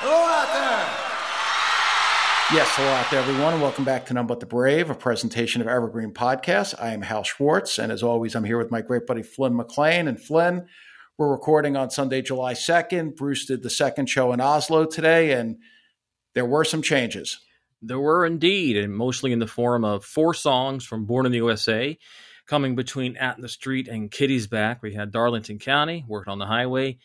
Hello out there. Yes, hello out there, everyone, welcome back to None But the Brave, a presentation of Evergreen Podcast. I am Hal Schwartz, and as always, I'm here with my great buddy Flynn McLean. And Flynn, we're recording on Sunday, July 2nd. Bruce did the second show in Oslo today, and there were some changes. There were indeed, and mostly in the form of four songs from Born in the USA, coming between At the Street and Kitty's Back. We had Darlington County, Working on the Highway,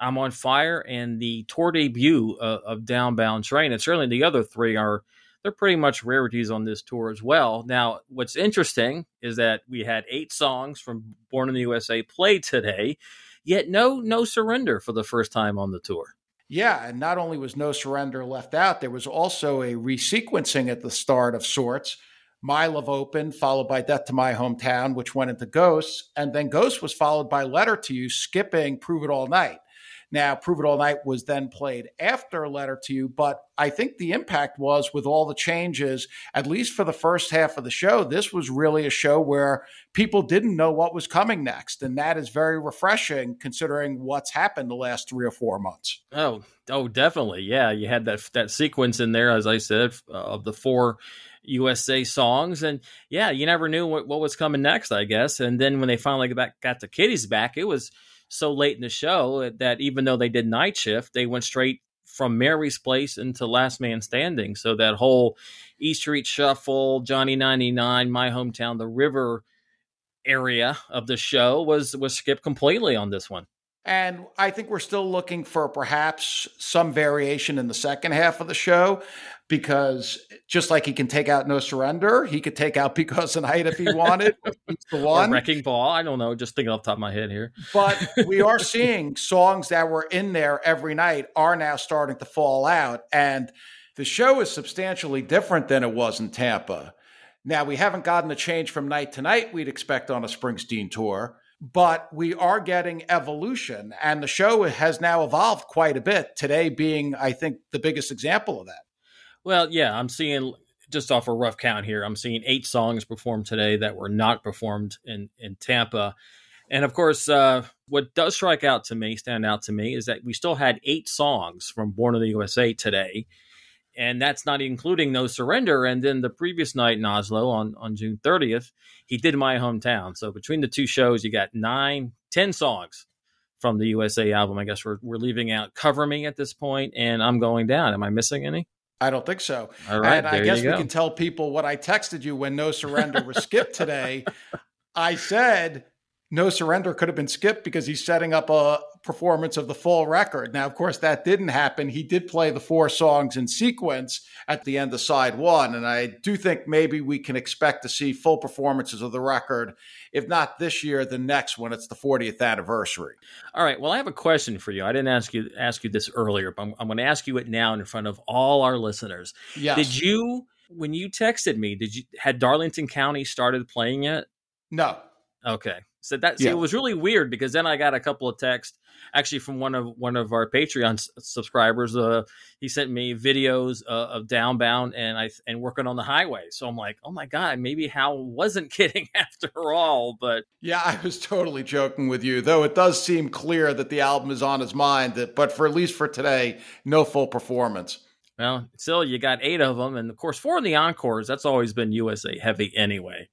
I'm on Fire, and the tour debut uh, of Downbound Train. And certainly the other three are they're pretty much rarities on this tour as well. Now, what's interesting is that we had eight songs from Born in the USA played today, yet no no surrender for the first time on the tour. Yeah, and not only was no surrender left out, there was also a resequencing at the start of sorts. My Love Open, followed by Death to My Hometown, which went into Ghosts, and then Ghosts was followed by Letter to You, skipping Prove It All Night. Now, Prove It All Night was then played after Letter to You, but I think the impact was with all the changes, at least for the first half of the show, this was really a show where people didn't know what was coming next. And that is very refreshing considering what's happened the last three or four months. Oh, oh, definitely. Yeah. You had that, that sequence in there, as I said, uh, of the four USA songs. And yeah, you never knew what, what was coming next, I guess. And then when they finally got, back, got to Kitty's back, it was so late in the show that even though they did night shift, they went straight from Mary's Place into Last Man Standing. So that whole East Street Shuffle, Johnny 99, My Hometown, the River area of the show was was skipped completely on this one. And I think we're still looking for perhaps some variation in the second half of the show because just like he can take out No Surrender, he could take out Because the Night if he wanted. the one. Or Wrecking Ball. I don't know. Just thinking off the top of my head here. But we are seeing songs that were in there every night are now starting to fall out. And the show is substantially different than it was in Tampa. Now, we haven't gotten the change from night to night we'd expect on a Springsteen tour but we are getting evolution and the show has now evolved quite a bit today being i think the biggest example of that well yeah i'm seeing just off a rough count here i'm seeing eight songs performed today that were not performed in in tampa and of course uh, what does strike out to me stand out to me is that we still had eight songs from born in the usa today and that's not including No Surrender. And then the previous night in Oslo on, on June 30th, he did My Hometown. So between the two shows, you got nine, ten songs from the USA album. I guess we're, we're leaving out Cover Me at this point, and I'm Going Down. Am I missing any? I don't think so. All right, and I guess we can tell people what I texted you when No Surrender was skipped today. I said no Surrender could have been skipped because he's setting up a performance of the full record. Now, of course, that didn't happen. He did play the four songs in sequence at the end of side one. And I do think maybe we can expect to see full performances of the record, if not this year, the next when it's the 40th anniversary. All right. Well, I have a question for you. I didn't ask you ask you this earlier, but I'm, I'm going to ask you it now in front of all our listeners. Yes. Did you, when you texted me, did you had Darlington County started playing yet? No. Okay. So that yeah. it was really weird because then I got a couple of texts actually from one of one of our Patreon subscribers. Uh, he sent me videos uh, of Downbound and I and working on the highway. So I'm like, oh my god, maybe Hal wasn't kidding after all. But yeah, I was totally joking with you. Though it does seem clear that the album is on his mind. That, but for at least for today, no full performance. Well, still, you got eight of them, and of course, four of the encores. That's always been USA heavy anyway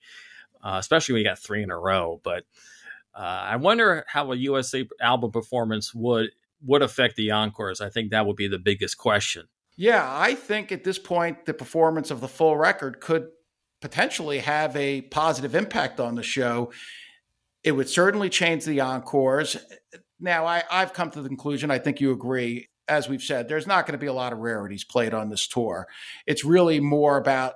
uh, especially when you got three in a row. But uh, I wonder how a USA album performance would would affect the encores. I think that would be the biggest question. Yeah, I think at this point the performance of the full record could potentially have a positive impact on the show. It would certainly change the encores. Now, I, I've come to the conclusion, I think you agree, as we've said, there's not going to be a lot of rarities played on this tour. It's really more about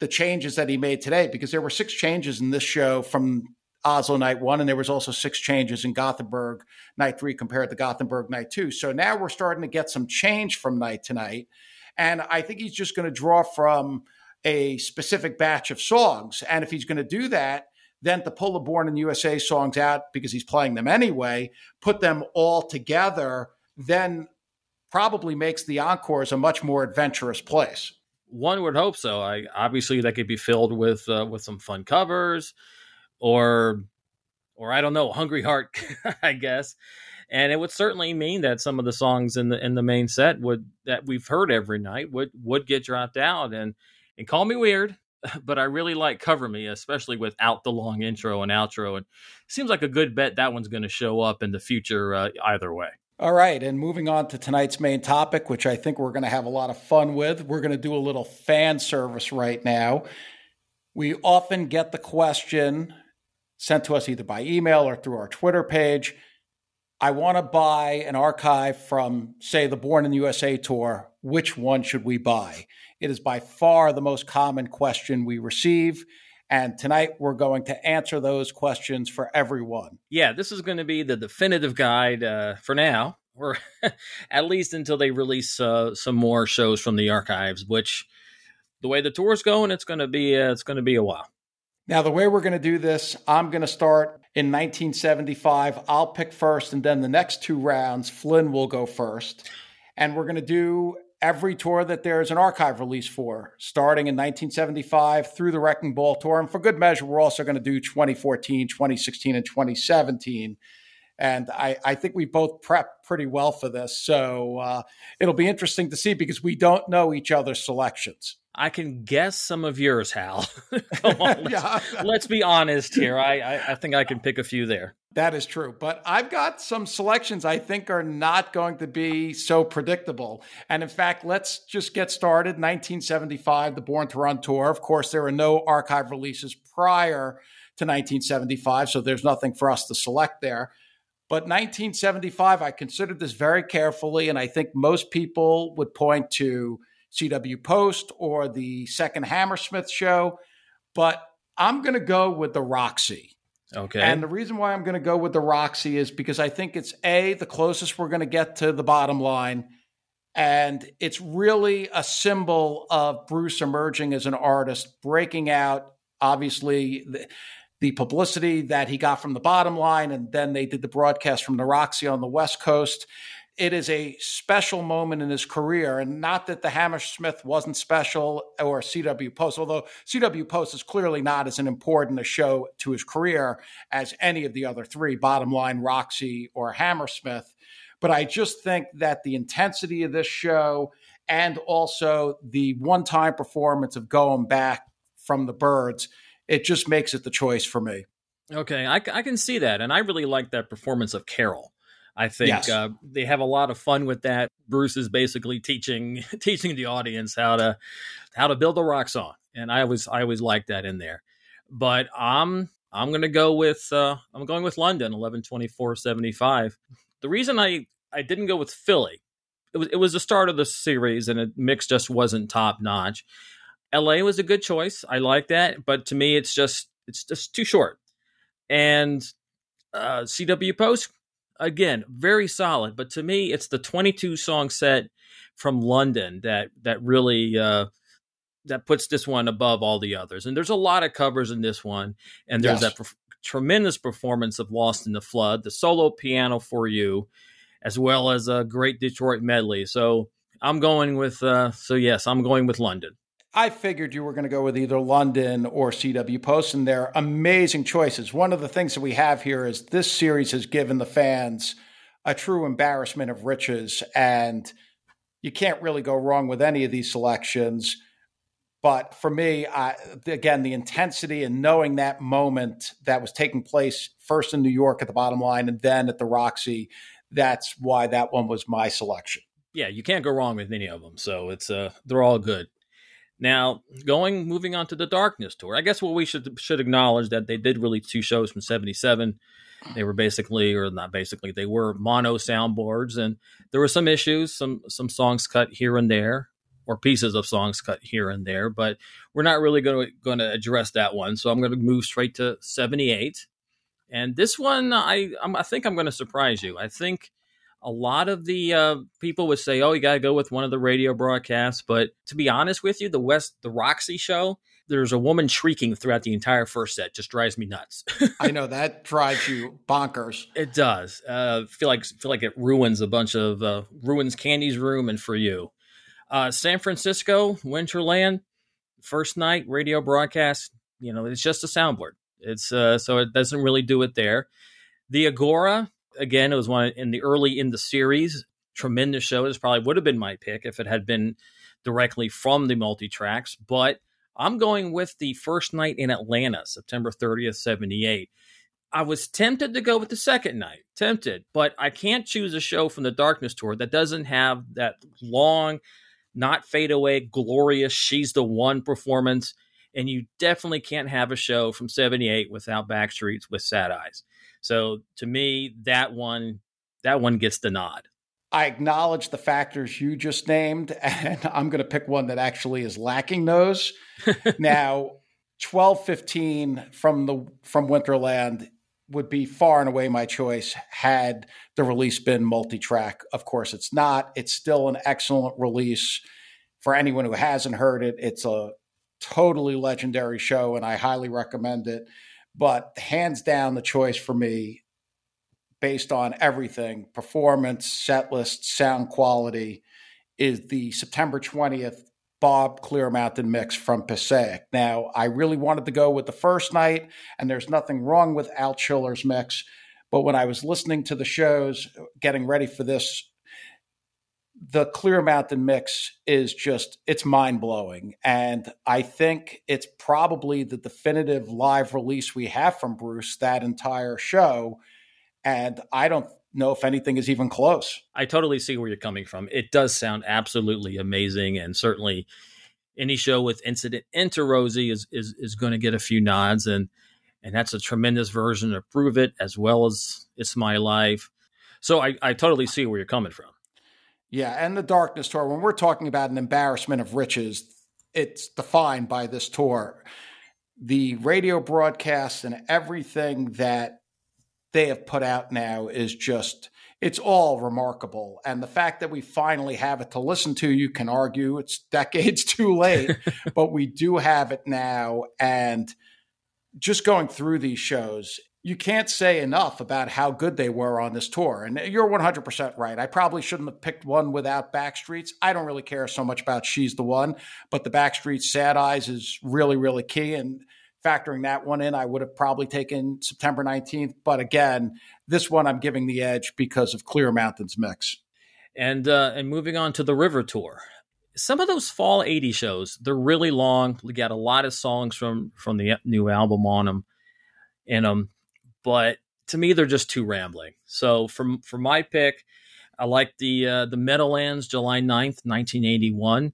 the changes that he made today because there were six changes in this show from Oslo night one, and there was also six changes in Gothenburg night three compared to Gothenburg night two. So now we're starting to get some change from night to night. And I think he's just going to draw from a specific batch of songs. And if he's going to do that, then to pull the Born in USA songs out because he's playing them anyway, put them all together, then probably makes the encores a much more adventurous place. One would hope so. I obviously that could be filled with uh, with some fun covers, or or I don't know, Hungry Heart, I guess. and it would certainly mean that some of the songs in the in the main set would that we've heard every night would would get dropped out. And and call me weird, but I really like Cover Me, especially without the long intro and outro. And seems like a good bet that one's going to show up in the future uh, either way. All right, and moving on to tonight's main topic, which I think we're going to have a lot of fun with. We're going to do a little fan service right now. We often get the question sent to us either by email or through our Twitter page. I want to buy an archive from, say, the Born in the USA tour. Which one should we buy? It is by far the most common question we receive. And tonight we're going to answer those questions for everyone. Yeah, this is going to be the definitive guide uh, for now, or at least until they release uh, some more shows from the archives. Which, the way the tour's going, it's going to be uh, it's going to be a while. Now, the way we're going to do this, I'm going to start in 1975. I'll pick first, and then the next two rounds, Flynn will go first. And we're going to do every tour that there's an archive release for, starting in 1975 through the Wrecking Ball tour. And for good measure, we're also going to do 2014, 2016, and 2017. And I, I think we both prepped pretty well for this. So uh, it'll be interesting to see because we don't know each other's selections. I can guess some of yours, Hal. Come on, let's, yeah. let's, be honest here. I, I, I think I can pick a few there. That is true. But I've got some selections I think are not going to be so predictable. And in fact, let's just get started. 1975, the Born to Run tour. Of course, there are no archive releases prior to 1975, so there's nothing for us to select there. But 1975, I considered this very carefully, and I think most people would point to CW Post or the second Hammersmith show, but I'm going to go with the Roxy. Okay. And the reason why I'm going to go with the Roxy is because I think it's A, the closest we're going to get to the bottom line. And it's really a symbol of Bruce emerging as an artist, breaking out, obviously, the, the publicity that he got from the bottom line. And then they did the broadcast from the Roxy on the West Coast it is a special moment in his career. And not that the Hammersmith wasn't special or CW Post, although CW Post is clearly not as an important a show to his career as any of the other three, bottom line, Roxy or Hammersmith. But I just think that the intensity of this show and also the one time performance of going back from the Byrds, it just makes it the choice for me. Okay, I, I can see that. And I really like that performance of Carol. I think yes. uh, they have a lot of fun with that. Bruce is basically teaching teaching the audience how to how to build a rock song, and I always I always like that in there. But I'm I'm going to go with uh, I'm going with London eleven twenty four seventy five. The reason I I didn't go with Philly, it was it was the start of the series, and the mix just wasn't top notch. L.A. was a good choice. I like that, but to me, it's just it's just too short. And uh, CW Post again, very solid. But to me, it's the 22 song set from London that that really uh, that puts this one above all the others. And there's a lot of covers in this one, and there's yes. that tremendous performance of "Lost in the Flood," the solo piano for you, as well as a great Detroit medley. So I'm going with uh, so yes, I'm going with London. I figured you were going to go with either London or CW Post, and they're amazing choices. One of the things that we have here is this series has given the fans a true embarrassment of riches, and you can't really go wrong with any of these selections. But for me, I, again, the intensity and knowing that moment that was taking place first in New York at the bottom line and then at the Roxy, that's why that one was my selection. Yeah, you can't go wrong with any of them. So it's uh, they're all good. Now, going moving on to the Darkness tour, I guess what we should should acknowledge that they did release two shows from '77. They were basically, or not basically, they were mono soundboards, and there were some issues, some some songs cut here and there, or pieces of songs cut here and there. But we're not really going to going to address that one, so I'm going to move straight to '78. And this one, I I'm, I think I'm going to surprise you. I think a lot of the uh, people would say, "Oh, you got to go with one of the radio broadcasts." But to be honest with you, the West, the Roxy show, there's a woman shrieking throughout the entire first set. Just drives me nuts. I know that drives you bonkers. It does. Uh, feel like feel like it ruins a bunch of uh, ruins Candy's room and for you. Uh, San Francisco Winterland first night radio broadcast. You know, it's just a soundboard. It's uh, so it doesn't really do it there. The Agora again, it was one in the early in the series. Tremendous show. This probably would have been my pick if it had been directly from the multi tracks, but I'm going with the first night in Atlanta, September 30th, 78. I was tempted to go with the second night, tempted, but I can't choose a show from the Darkness Tour that doesn't have that long, not fade away, glorious She's the One performance. And you definitely can't have a show from 78 without Backstreets with Sad Eyes. So to me, that one, that one gets the nod. I acknowledge the factors you just named, and I'm going to pick one that actually is lacking those. now, 1215 from the from Winterland would be far and away my choice had the release been multi-track. Of course, it's not. It's still an excellent release for anyone who hasn't heard it. It's a totally legendary show, and I highly recommend it. But hands down, the choice for me based on everything performance, set list, sound quality is the September 20th Bob Clearmountain mix from Passaic. Now, I really wanted to go with the first night, and there's nothing wrong with Altschuler's mix. But when I was listening to the shows, getting ready for this, the Clearmountain mix is just, it's mind blowing. And I think it's probably the definitive live release we have from Bruce that entire show and I don't know if anything is even close. I totally see where you're coming from. It does sound absolutely amazing, and certainly any show with incident into Rosie is is, is going to get a few nods, and and that's a tremendous version of Prove It as well as It's My Life. So I, I totally see where you're coming from. Yeah, and the Darkness tour. When we're talking about an embarrassment of riches, it's defined by this tour. The radio broadcasts and everything that they have put out now is just it's all remarkable and the fact that we finally have it to listen to you can argue it's decades too late but we do have it now and just going through these shows you can't say enough about how good they were on this tour and you're 100% right i probably shouldn't have picked one without backstreets i don't really care so much about she's the one but the backstreets sad eyes is really really key and factoring that one in, I would have probably taken September 19th. But again, this one I'm giving the edge because of Clearmountain's mix. And uh, and moving on to the River Tour. Some of those fall 80 shows, they're really long. We got a lot of songs from from the new album on them in them, but to me they're just too rambling. So from for my pick, I like the uh, the Meadowlands July 9th, 1981.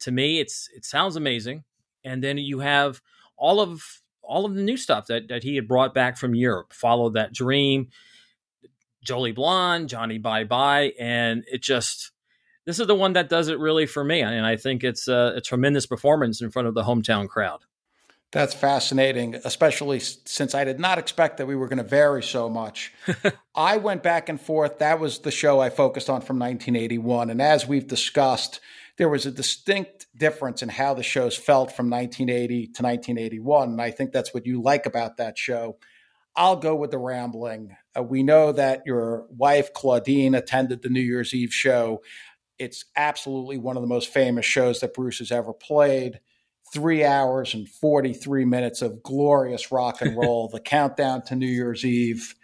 To me, it's it sounds amazing. And then you have all of all of the new stuff that that he had brought back from Europe. Follow that dream, Jolie Blonde, Johnny Bye Bye, and it just this is the one that does it really for me, and I think it's a, a tremendous performance in front of the hometown crowd. That's fascinating, especially since I did not expect that we were going to vary so much. I went back and forth. That was the show I focused on from 1981. And as we've discussed, there was a distinct difference in how the shows felt from 1980 to 1981. And I think that's what you like about that show. I'll go with the rambling. Uh, we know that your wife, Claudine, attended the New Year's Eve show. It's absolutely one of the most famous shows that Bruce has ever played. Three hours and 43 minutes of glorious rock and roll, the countdown to New Year's Eve.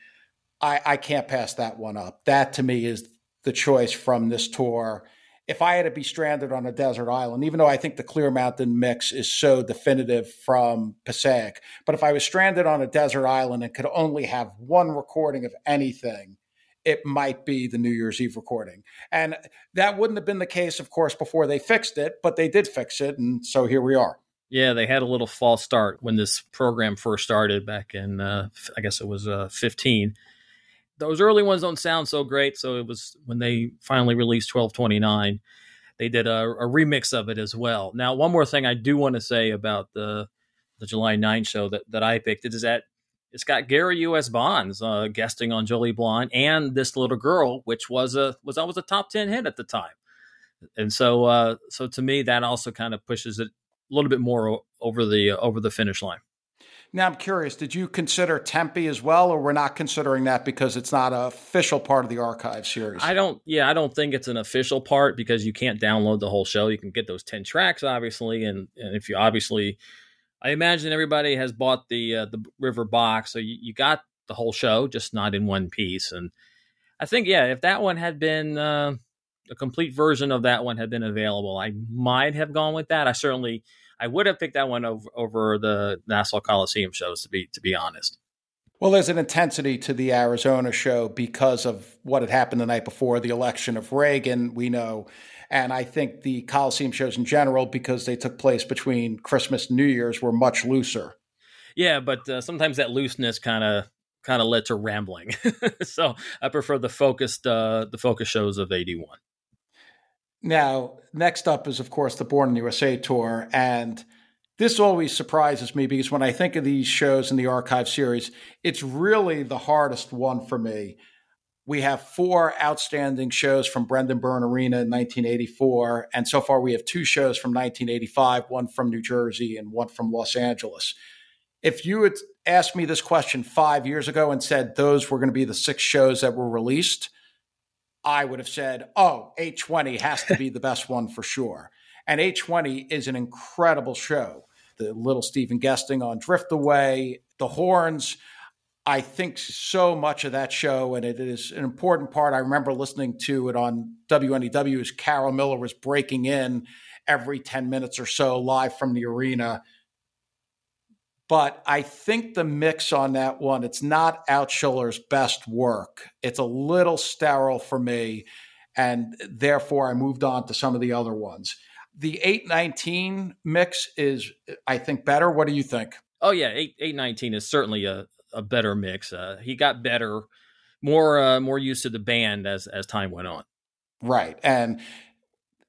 I, I can't pass that one up. That to me is the choice from this tour if I had to be stranded on a desert island, even though I think the Clearmountain mix is so definitive from Passaic, but if I was stranded on a desert island and could only have one recording of anything, it might be the New Year's Eve recording. And that wouldn't have been the case, of course, before they fixed it, but they did fix it. And so here we are. Yeah, they had a little false start when this program first started back in, uh, I guess it was uh, 15 those early ones don't sound so great. So it was when they finally released 1229, they did a, a remix of it as well. Now, one more thing I do want to say about the the July 9 show that, that I picked is that it's got Gary U.S. Bonds uh, guesting on Jolie Blonde and this little girl, which was a was always a top ten hit at the time. And so, uh, so to me, that also kind of pushes it a little bit more over the uh, over the finish line. Now I'm curious, did you consider Tempe as well, or we're not considering that because it's not an official part of the archive series? I don't yeah, I don't think it's an official part because you can't download the whole show. You can get those 10 tracks obviously and, and if you obviously I imagine everybody has bought the uh, the River box, so you, you got the whole show, just not in one piece. And I think, yeah, if that one had been uh, a complete version of that one had been available, I might have gone with that. I certainly, I would have picked that one over, over the Nassau Coliseum shows, to be to be honest. Well, there's an intensity to the Arizona show because of what had happened the night before the election of Reagan, we know. And I think the Coliseum shows in general, because they took place between Christmas and New Year's, were much looser. Yeah, but uh, sometimes that looseness kind of kind of led to rambling. so I prefer the focused uh, the focus shows of eighty one. Now, next up is of course the Born in the USA tour, and this always surprises me because when I think of these shows in the archive series, it's really the hardest one for me. We have four outstanding shows from Brendan Byrne Arena in 1984. And so far, we have two shows from 1985, one from New Jersey and one from Los Angeles. If you had asked me this question five years ago and said those were going to be the six shows that were released, I would have said, oh, 820 has to be the best one for sure. And 820 is an incredible show the little Steven Guesting on Drift Away, the horns. I think so much of that show, and it is an important part. I remember listening to it on WNEW as Carol Miller was breaking in every 10 minutes or so live from the arena. But I think the mix on that one, it's not Altschuler's best work. It's a little sterile for me. And therefore, I moved on to some of the other ones the 819 mix is, I think, better. What do you think? Oh, yeah. 8, 819 is certainly a, a better mix. Uh, he got better, more uh, more used to the band as, as time went on. Right. And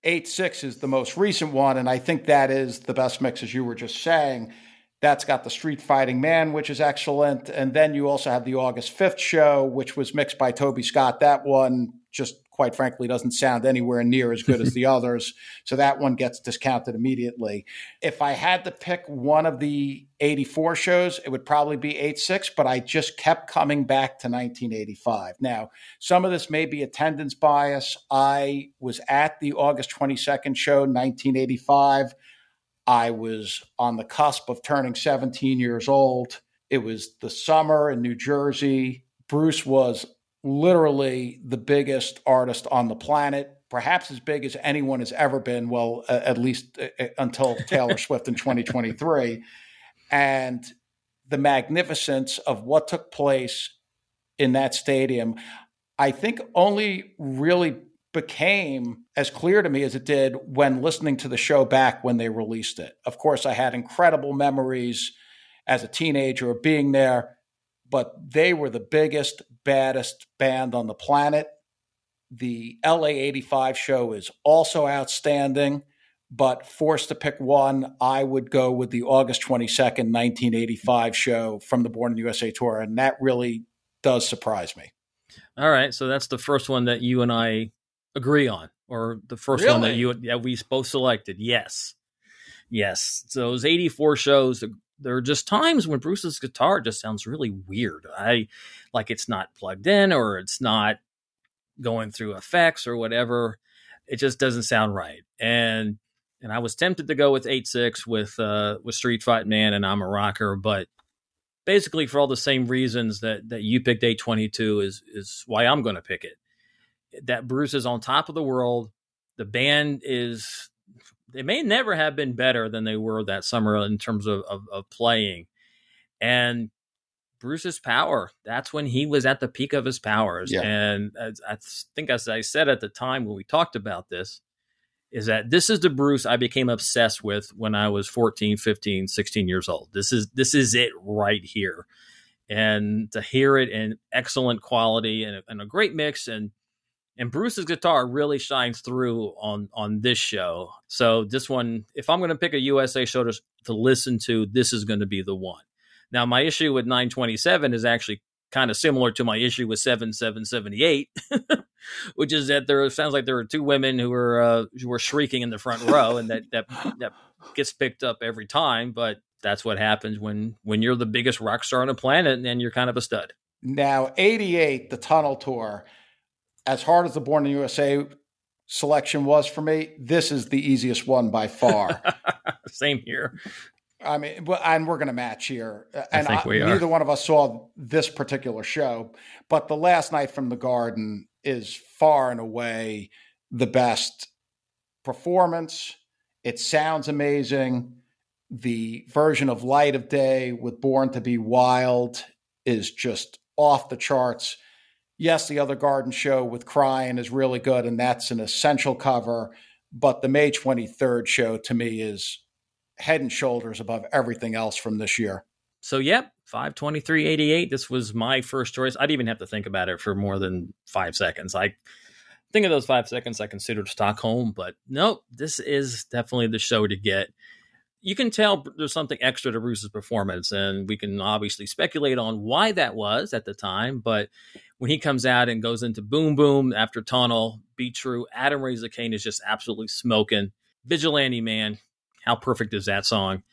8 6 is the most recent one. And I think that is the best mix, as you were just saying. That's got the Street Fighting Man, which is excellent. And then you also have the August 5th show, which was mixed by Toby Scott. That one just quite frankly doesn't sound anywhere near as good as the others. So that one gets discounted immediately. If I had to pick one of the 84 shows, it would probably be 86, but I just kept coming back to 1985. Now, some of this may be attendance bias. I was at the August 22nd show, 1985. I was on the cusp of turning 17 years old. It was the summer in New Jersey. Bruce was literally the biggest artist on the planet, perhaps as big as anyone has ever been. Well, uh, at least uh, until Taylor Swift in 2023. And the magnificence of what took place in that stadium, I think only really became as clear to me as it did when listening to the show back when they released it. Of course, I had incredible memories as a teenager of being there but they were the biggest, baddest band on the planet. The LA 85 show is also outstanding, but forced to pick one, I would go with the August 22nd, 1985 show from the Born in the USA tour. And that really does surprise me. All right. So that's the first one that you and I agree on, or the first really? one that you that we both selected. Yes. Yes. So those 84 shows, there are just times when Bruce's guitar just sounds really weird. I like it's not plugged in or it's not going through effects or whatever. It just doesn't sound right. And and I was tempted to go with 8-6 with uh with Street Fight Man and I'm a Rocker, but basically for all the same reasons that that you picked 822 is is why I'm going to pick it. That Bruce is on top of the world. The band is they may never have been better than they were that summer in terms of, of, of playing. And Bruce's power, that's when he was at the peak of his powers. Yeah. And I think, as I said at the time when we talked about this, is that this is the Bruce I became obsessed with when I was 14, 15, 16 years old. This is this is it right here. And to hear it in excellent quality and, and a great mix and and Bruce's guitar really shines through on on this show. So this one, if I'm going to pick a USA show to, to listen to, this is going to be the one. Now, my issue with 927 is actually kind of similar to my issue with 7778, which is that there sounds like there are two women who were uh, who were shrieking in the front row, and that that that gets picked up every time. But that's what happens when when you're the biggest rock star on the planet, and you're kind of a stud. Now, 88, the Tunnel Tour as hard as the Born in USA selection was for me, this is the easiest one by far. Same here. I mean, and we're going to match here. And I think we I, neither one of us saw this particular show, but the last night from the Garden is far and away the best performance. It sounds amazing. The version of Light of Day with Born to Be Wild is just off the charts. Yes, the other Garden show with Crying is really good, and that's an essential cover. But the May 23rd show to me is head and shoulders above everything else from this year. So, yep, 523.88. This was my first choice. I didn't even have to think about it for more than five seconds. I think of those five seconds, I considered Stockholm, but nope, this is definitely the show to get. You can tell there's something extra to Bruce's performance, and we can obviously speculate on why that was at the time. But when he comes out and goes into Boom Boom after Tunnel, Be True, Adam Raise the Cain is just absolutely smoking. Vigilante Man, how perfect is that song?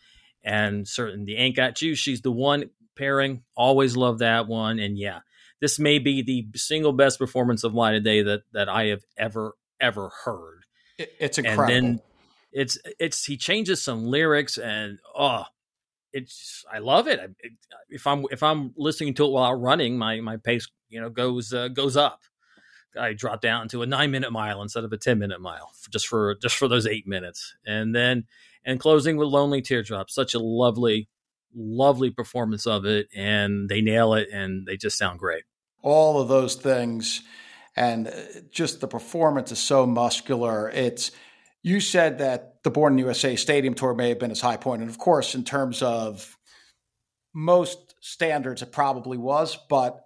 And certain the Ain't Got You, she's the one pairing. Always love that one. And yeah, this may be the single best performance of Light of Day that that I have ever ever heard. It, it's incredible. And then it's it's he changes some lyrics and oh, it's I love it. If I'm if I'm listening to it while I'm running, my my pace you know goes uh, goes up. I drop down to a nine minute mile instead of a ten minute mile, just for just for those eight minutes, and then and closing with Lonely Teardrop. Such a lovely, lovely performance of it, and they nail it, and they just sound great. All of those things, and uh, just the performance is so muscular. It's you said that the Born in USA Stadium tour may have been his high point, and of course, in terms of most standards, it probably was, but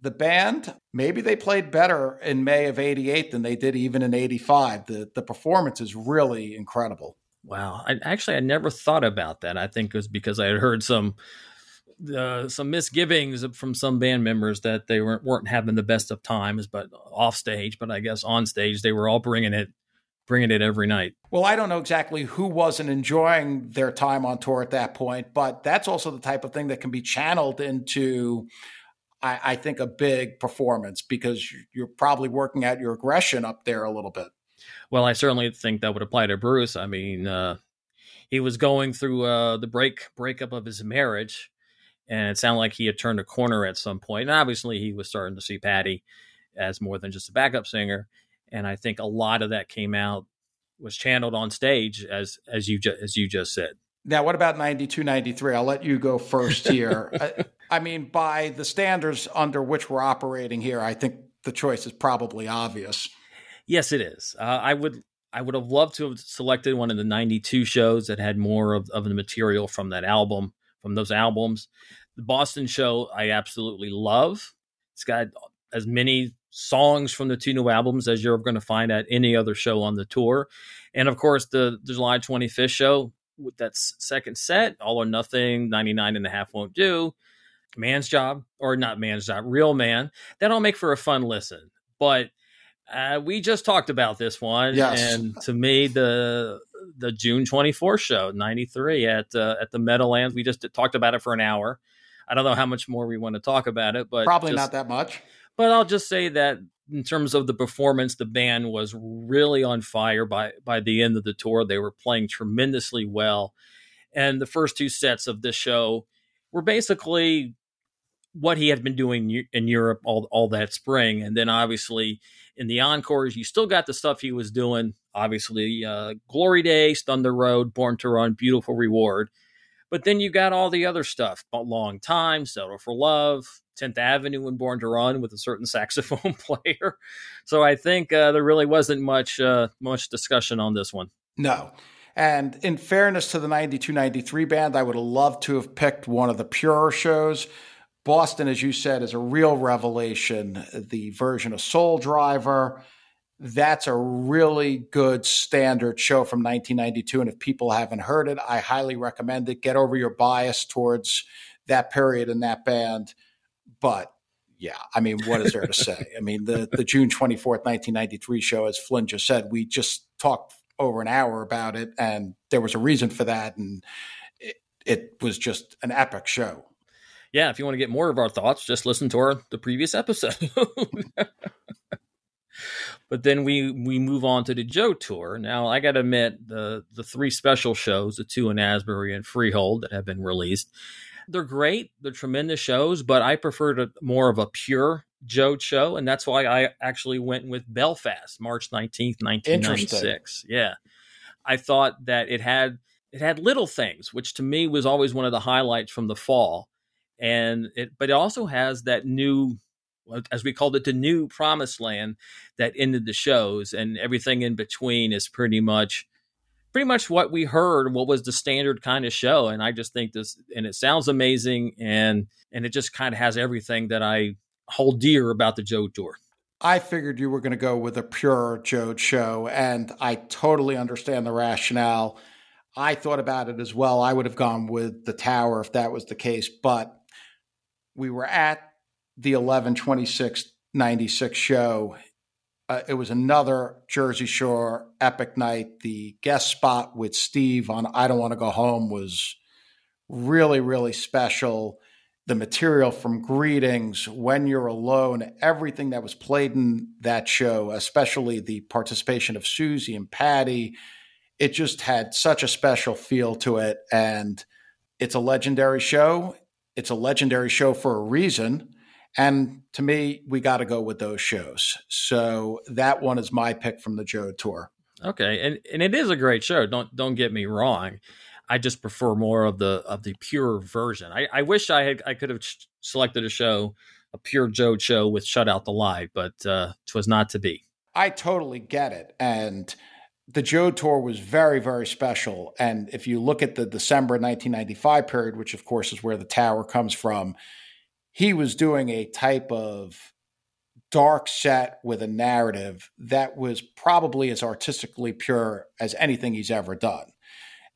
the band maybe they played better in May of 88 than they did even in 85 the the performance is really incredible Wow. I actually I never thought about that. I think it was because I had heard some uh, some misgivings from some band members that they weren't weren't having the best of times, but off stage. But I guess on stage they were all bringing it, bringing it every night. Well, I don't know exactly who wasn't enjoying their time on tour at that point, but that's also the type of thing that can be channeled into, I, I think, a big performance because you're probably working out your aggression up there a little bit. Well, I certainly think that would apply to Bruce. I mean, uh, he was going through uh, the break breakup of his marriage, and it sounded like he had turned a corner at some point. And obviously, he was starting to see Patty as more than just a backup singer. And I think a lot of that came out was channeled on stage, as as you ju- as you just said. Now, what about 92, 93? I'll let you go first here. I, I mean, by the standards under which we're operating here, I think the choice is probably obvious. Yes, it is. Uh, I would I would have loved to have selected one of the 92 shows that had more of, of the material from that album, from those albums. The Boston show, I absolutely love. It's got as many songs from the two new albums as you're going to find at any other show on the tour. And of course, the, the July 25th show with that second set, All or Nothing, 99 and a half won't do. Man's Job, or not Man's Job, Real Man. That'll make for a fun listen. But uh, we just talked about this one, yes. and to me, the the June twenty fourth show, ninety three at uh, at the Meadowlands. We just talked about it for an hour. I don't know how much more we want to talk about it, but probably just, not that much. But I'll just say that in terms of the performance, the band was really on fire by by the end of the tour. They were playing tremendously well, and the first two sets of this show were basically what he had been doing in Europe all all that spring, and then obviously in the encores, you still got the stuff he was doing. Obviously, uh, Glory Days, Thunder Road, Born to Run, Beautiful Reward, but then you got all the other stuff: Long Time, Settle for Love, Tenth Avenue, and Born to Run with a certain saxophone player. So I think uh, there really wasn't much uh, much discussion on this one. No. And in fairness to the 92 93 band, I would have loved to have picked one of the purer shows Boston, as you said, is a real revelation. The version of Soul Driver, that's a really good standard show from 1992. And if people haven't heard it, I highly recommend it. Get over your bias towards that period in that band. But yeah, I mean, what is there to say? I mean, the, the June 24th, 1993 show, as Flynn just said, we just talked over an hour about it, and there was a reason for that. And it, it was just an epic show yeah, if you want to get more of our thoughts, just listen to our the previous episode. but then we we move on to the Joe tour. Now I got to admit the the three special shows, the two in Asbury and Freehold that have been released, they're great. They're tremendous shows, but I prefer to more of a pure Joe show, and that's why I actually went with Belfast, March nineteenth, nineteen ninety six. Yeah, I thought that it had it had little things, which to me was always one of the highlights from the fall, and it but it also has that new as we called it, the new promised land that ended the shows, and everything in between is pretty much pretty much what we heard what was the standard kind of show and i just think this and it sounds amazing and and it just kind of has everything that i hold dear about the joe tour i figured you were going to go with a pure joe show and i totally understand the rationale i thought about it as well i would have gone with the tower if that was the case but we were at the 11 26 96 show. Uh, it was another Jersey Shore epic night. The guest spot with Steve on I Don't Want to Go Home was really, really special. The material from Greetings, When You're Alone, everything that was played in that show, especially the participation of Soozie and Patty, it just had such a special feel to it. And it's a legendary show. It's a legendary show for a reason and to me, we got to go with those shows. So that one is my pick from the Joe Tour. Okay, and and it is a great show. Don't don't get me wrong. I just prefer more of the of the pure version. I, I wish I had I could have selected a show, a pure Joe show with shut out the light, but uh, it was not to be. I totally get it, and the Joe tour was very very special. And if you look at the December 1995 period, which of course is where the tower comes from, he was doing a type of dark set with a narrative that was probably as artistically pure as anything he's ever done.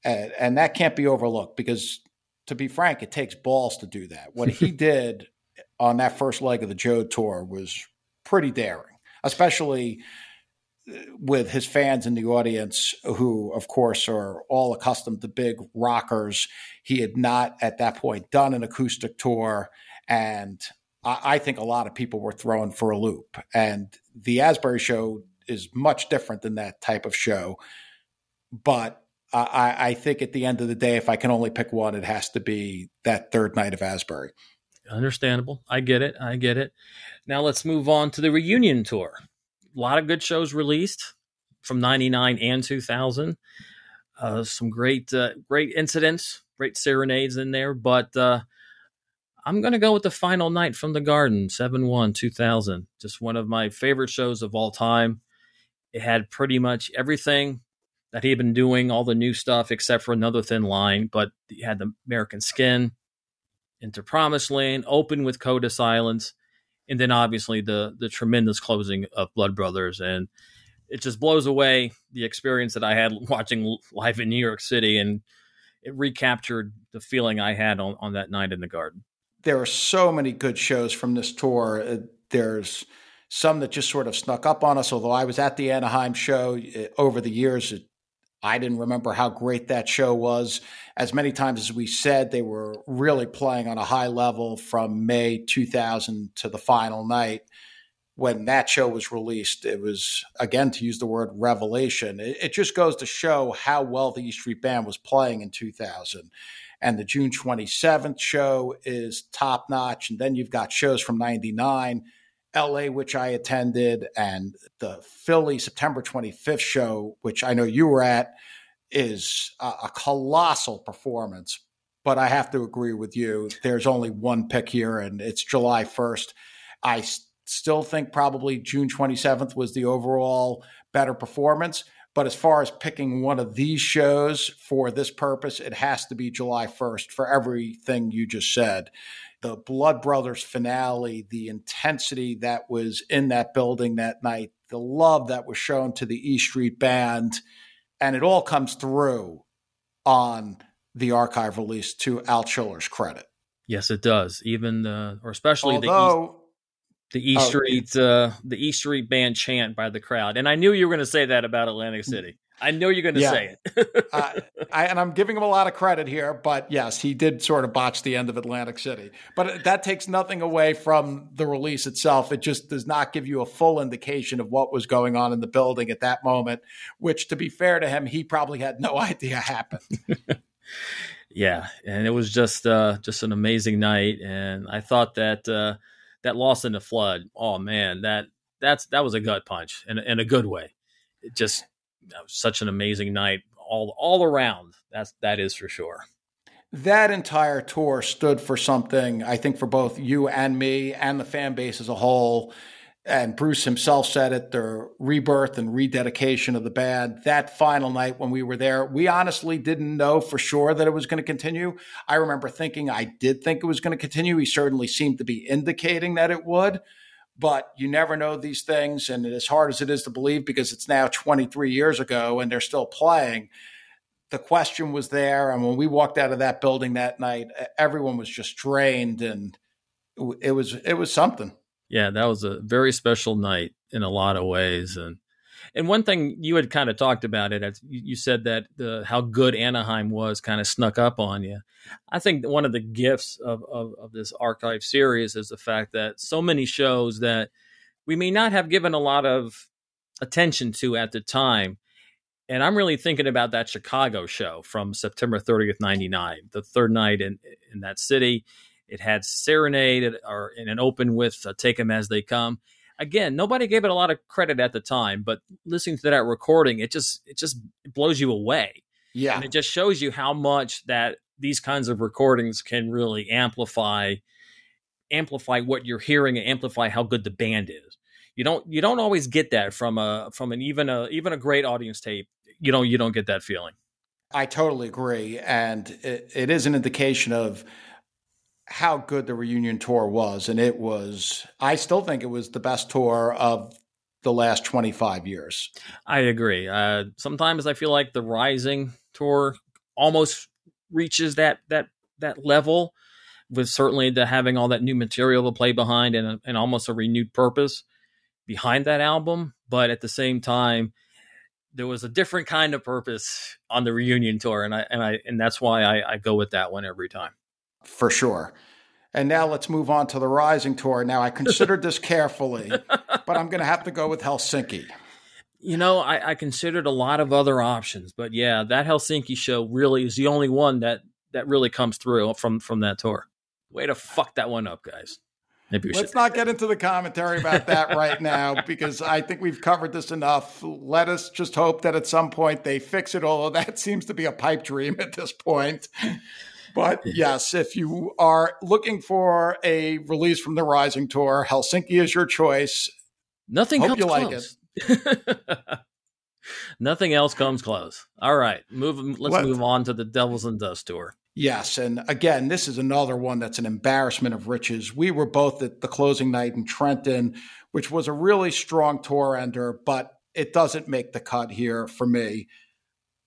And, and, that can't be overlooked because, to be frank, it takes balls to do that. What he did on that first leg of the Joe tour was pretty daring, especially uh, with his fans in the audience, who, of course, are all accustomed to big rockers. He had not at that point done an acoustic tour and I, I think a lot of people were thrown for a loop. And the Asbury show is much different than that type of show. But I, I, think at the end of the day, if I can only pick one, it has to be that third night of Asbury. Understandable. I get it. I get it. Now let's move on to the reunion tour. A lot of good shows released from 99 and 2000. Uh, some great, uh, great incidents, great serenades in there. But uh, I'm going to go with the final night from the garden, 7 1, 2000. Just one of my favorite shows of all time. It had pretty much everything that he had been doing, all the new stuff except for another thin line, but he had the American skin, into Promised Land, open with Code of Silence, and then obviously the the tremendous closing of Blood Brothers. And it just blows away the experience that I had watching live in New York City and it recaptured the feeling I had on, on that night in the garden there are so many good shows from this tour. Uh, there's some that just sort of snuck up on us. Although I was at the Anaheim show uh, over the years, I didn't remember how great that show was. As many times as we said, they were really playing on a high level from May 2000 to the final night. When that show was released, it was, again, to use the word revelation. It, it just goes to show how well the E Street Band was playing in 2000 and the June 27th show is top notch. And then you've got shows from 99, LA, which I attended, and the Philly September 25th show, which I know you were at, is a, a colossal performance. But I have to agree with you. There's only one pick here, and it's July 1st. I still think probably June 27th was the overall better performance. But as far as picking one of these shows for this purpose, it has to be July 1st for everything you just said. The Blood Brothers finale, the intensity that was in that building that night, the love that was shown to the E Street Band, and it all comes through on the archive release to Altschuler's credit. Yes, it does. Even the, or especially Although, the E oh, Street uh, the E Street band chant by the crowd, and I knew you were going to say that about Atlantic mm. City. I know you're going to yeah. say it. uh, I, and I'm giving him a lot of credit here, but yes, he did sort of botch the end of Atlantic City. But that takes nothing away from the release itself. It just does not give you a full indication of what was going on in the building at that moment, which, to be fair to him, he probably had no idea happened. yeah, and it was just uh, just an amazing night, and I thought that uh, that lost in the flood. Oh man, that that's that was a gut punch in, in a good way. It just such an amazing night all all around. That's that is for sure. That entire tour stood for something. I think for both you and me and the fan base as a whole. And Bruce himself said it: the rebirth and rededication of the band. That final night when we were there, we honestly didn't know for sure that it was going to continue. I remember thinking I did think it was going to continue. He certainly seemed to be indicating that it would but you never know these things. And as hard as it is to believe, because it's now 23 years ago and they're still playing, the question was there. And when we walked out of that building that night, everyone was just drained, and it was it was something. Yeah, that was a very special night in a lot of ways, and and one thing you had kind of talked about it, you said that the, how good Anaheim was kind of snuck up on you. I think one of the gifts of, of, of this archive series is the fact that so many shows that we may not have given a lot of attention to at the time. And I'm really thinking about that Chicago show from September 30th, 99, the third night in, in that city. It had Serenade or in an open with uh, Take Them As They Come again, nobody gave it a lot of credit at the time, but listening to that recording, it just it just blows you away. Yeah. And it just shows you how much that these kinds of recordings can really amplify amplify what you're hearing and amplify how good the band is. You don't you don't always get that from a from an even a even a great audience tape. You don't you don't get that feeling. I totally agree, and it, it is an indication of how good the reunion tour was. And it was, I still think it was the best tour of the last 25 years. I agree. Uh, sometimes I feel like the Rising tour almost reaches that, that, that level with certainly the having all that new material to play behind and, and almost a renewed purpose behind that album. But at the same time, there was a different kind of purpose on the reunion tour, and I and I and that's why I, I go with that one every time for sure. And now let's move on to the Rising Tour. Now, I considered this carefully, but I'm going to have to go with Helsinki. You know, I, I, considered a lot of other options, but yeah, that Helsinki show really is the only one that that really comes through from from that tour. Way to fuck that one up, guys. Maybe Let's should. not get into the commentary about that right now because I think we've covered this enough. Let us just hope that at some point they fix it, although that seems to be a pipe dream at this point. But yes, if you are looking for a release from the Rising Tour, Helsinki is your choice. Nothing Hope comes you close. like it. Nothing else comes close. All right, move. Let's Let, move on to the Devils and Dust tour. Yes, and again, this is another one that's an embarrassment of riches. We were both at the closing night in Trenton, which was a really strong tour ender, but it doesn't make the cut here for me.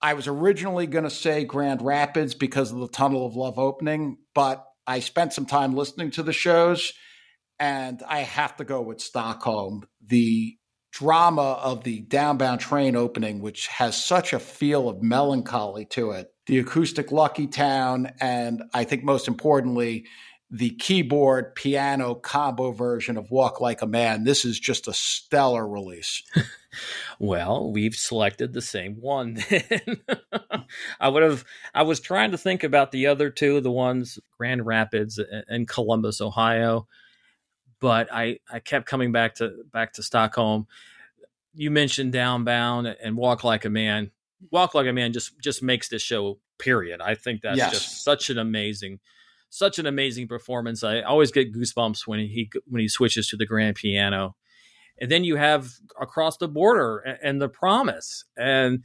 I was originally going to say Grand Rapids because of the Tunnel of Love opening, but I spent some time listening to the shows and I have to go with Stockholm. The drama of the downbound train opening, which has such a feel of melancholy to it, the acoustic Lucky Town, and I think most importantly, the keyboard piano combo version of Walk Like a Man. This is just a stellar release. well, we've selected the same one. then. I would have I was trying to think about the other two, the ones Grand Rapids and Columbus, Ohio, but I I kept coming back to back to Stockholm. You mentioned Downbound and Walk Like a Man. Walk Like a Man just just makes this show period. I think that's yes. just such an amazing such an amazing performance. I always get goosebumps when he when he switches to the grand piano. And then you have across the border and, and the promise and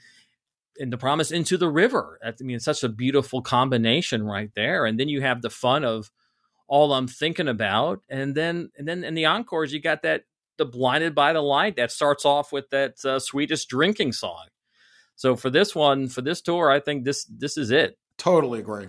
and the promise into the river. I mean, such a beautiful combination right there. And then you have the fun of all I'm thinking about, and then and then in the encores you got that the blinded by the light that starts off with that uh, Swedish drinking song. So for this one, for this tour, I think this this is it. Totally agree.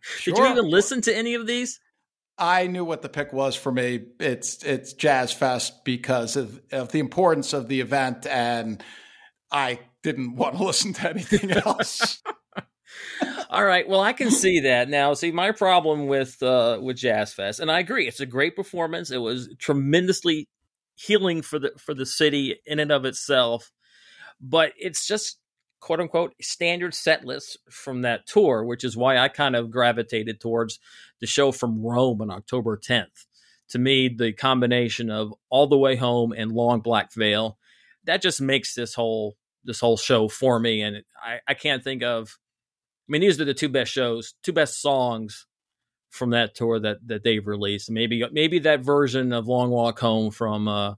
Sure. Did you even listen to any of these? I knew what the pick was for me. It's it's Jazz Fest because of, of the importance of the event, and I didn't want to listen to anything else. All right. Well, I can see that now. See, my problem with uh, with Jazz Fest, and I agree, it's a great performance. It was tremendously healing for the for the city in and of itself, but it's just quote unquote standard set list from that tour, which is why I kind of gravitated towards the show from Rome on October 10th. To me, the combination of All the Way Home and Long Black Veil, that just makes this whole this whole show for me. And I, I can't think of I mean, these are the two best shows, two best songs from that tour that that they've released. Maybe maybe that version of Long Walk Home from uh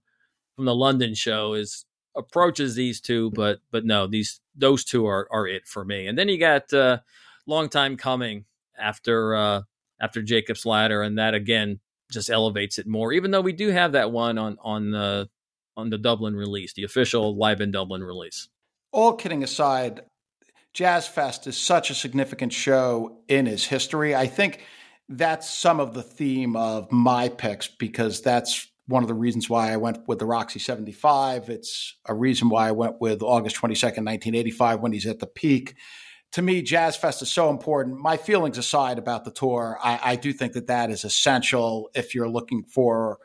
from the London show is approaches these two, but but no, these those two are are it for me. And then you got uh, long time coming after uh, after Jacob's Ladder, and that again just elevates it more. Even though we do have that one on on the on the Dublin release, the official live in Dublin release. All kidding aside, Jazz Fest is such a significant show in his history. I think that's some of the theme of my picks because that's one of the reasons why I went with the Roxy 75. It's a reason why I went with August 22nd, 1985, when he's at the peak. To me, Jazz Fest is so important. My feelings aside about the tour, I, I do think that that is essential if you're looking for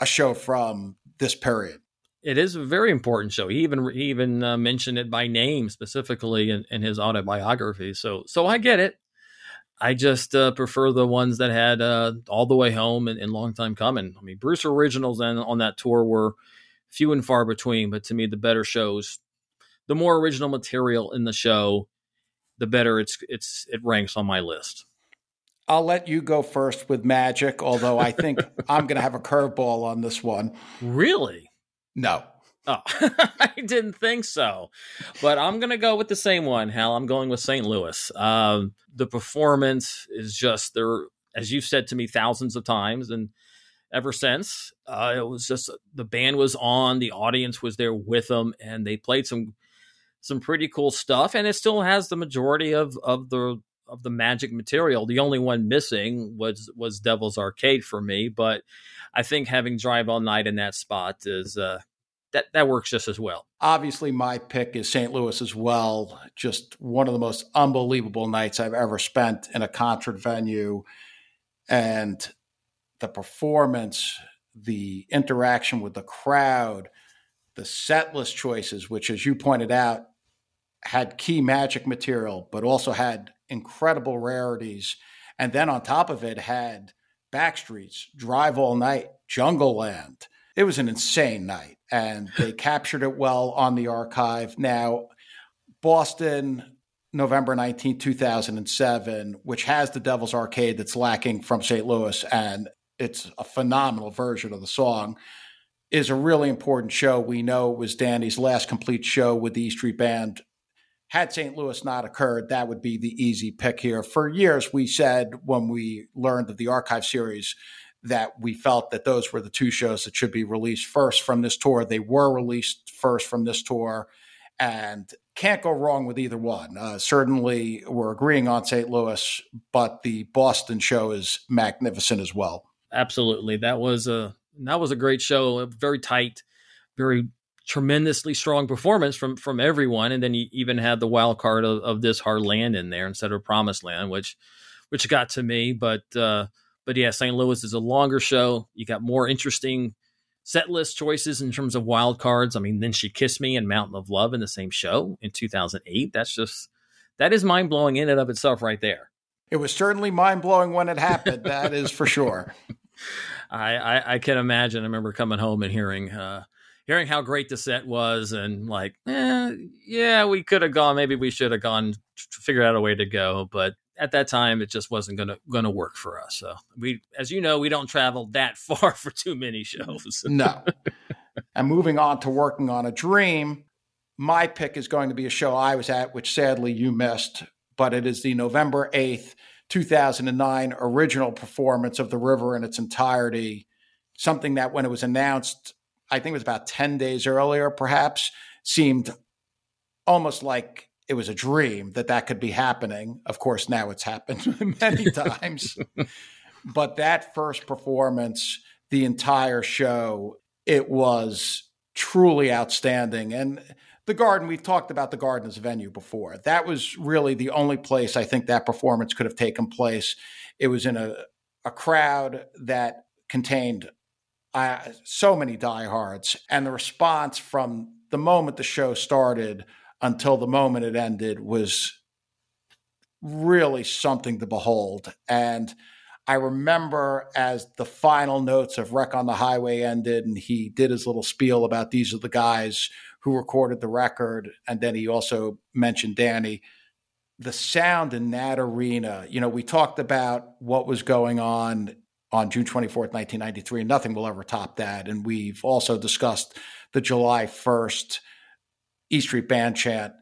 a show from this period. It is a very important show. He even he even uh, mentioned it by name specifically in, in his autobiography. So so I get it. I just uh, prefer the ones that had uh, all the way home and, and, long time coming. I mean, Bruce originals and on that tour were few and far between, but to me, the better shows, the more original material in the show, the better it's it's it ranks on my list. I'll let you go first with Magic, although I think I'm going to have a curveball on this one. Really? No. Oh, I didn't think so. But I'm going to go with the same one, Hal. I'm going with St. Louis. Um, the performance is just there, as you've said to me thousands of times. And ever since, uh, it was just the band was on, the audience was there with them, and they played some some pretty cool stuff. And it still has the majority of, of the of the magic material. The only one missing was was Devil's Arcade for me, but I think having Drive All Night in that spot is uh, that that works just as well. Obviously, my pick is St. Louis as well. Just one of the most unbelievable nights I've ever spent in a concert venue, and the performance, the interaction with the crowd, the set list choices, which, as you pointed out, had key magic material, but also had incredible rarities, and then on top of it had Backstreets, Drive All Night, Jungleland. It was an insane night and they captured it well on the archive. Now, Boston, November 19, 2007, which has the Devil's Arcade that's lacking from St. Louis, and it's a phenomenal version of the song, is a really important show. We know it was Danny's last complete show with the E Street Band. Had St. Louis not occurred, that would be the easy pick here. For years, we said when we learned of the archive series that we felt that those were the two shows that should be released first from this tour. They were released first from this tour. and can't go wrong with either one. Uh, certainly, we're agreeing on St. Louis, but the Boston show is magnificent as well. Absolutely, that was a that was a great show. Very tight, very tremendously strong performance from from everyone, and then you even had the wild card of, of this hard land in there instead of promised land, which which got to me. But uh, but yeah, St. Louis is a longer show. You got more interesting set list choices in terms of wild cards. I mean, then she kissed me and Mountain of Love in the same show in 2008. That's just that is mind blowing in and of itself, right there. It was certainly mind blowing when it happened. that is for sure. I, I, I can imagine. I remember coming home and hearing uh, hearing how great the set was, and like, eh, yeah, we could have gone. Maybe we should have gone. Figured out a way to go, but at that time it just wasn't gonna gonna work for us. So we, as you know, we don't travel that far for too many shows. no. And moving on to working on a dream, my pick is going to be a show I was at, which sadly you missed, but it is the November eighth, two thousand and nine original performance of The River in its entirety. Something that when it was announced, I think it was about ten days earlier, perhaps seemed almost like it was a dream that that could be happening. Of course, now it's happened many times. but that first performance, the entire show, it was truly outstanding. And the Garden, we've talked about the Garden as a venue before. That was really the only place I think that performance could have taken place. It was in a, a crowd that contained uh, so many diehards, and the response from the moment the show started until the moment it ended was really something to behold. And I remember as the final notes of Wreck on the Highway ended, and he did his little spiel about these are the guys who recorded the record. And then he also mentioned Danny. The sound in that arena, you know, we talked about what was going on on June 24th, 1993. and Nothing will ever top that. And we've also discussed the July 1st E Street Band chant.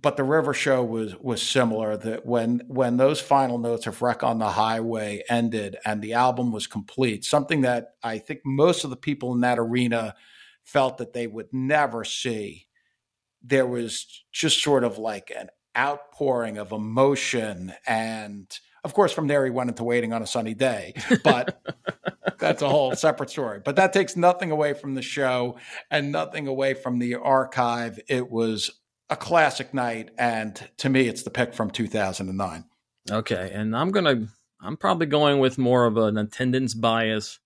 But the River Show was was similar. That when when those final notes of "Wreck on the Highway" ended and the album was complete, something that I think most of the people in that arena felt that they would never see. There was just sort of like an outpouring of emotion and of course, from there he went into waiting on a sunny day, but that's a whole separate story. But that takes nothing away from the show and nothing away from the archive. It was a classic night, and to me, it's the pick from 2009. Okay, and I'm gonna, I'm probably going with more of an attendance bias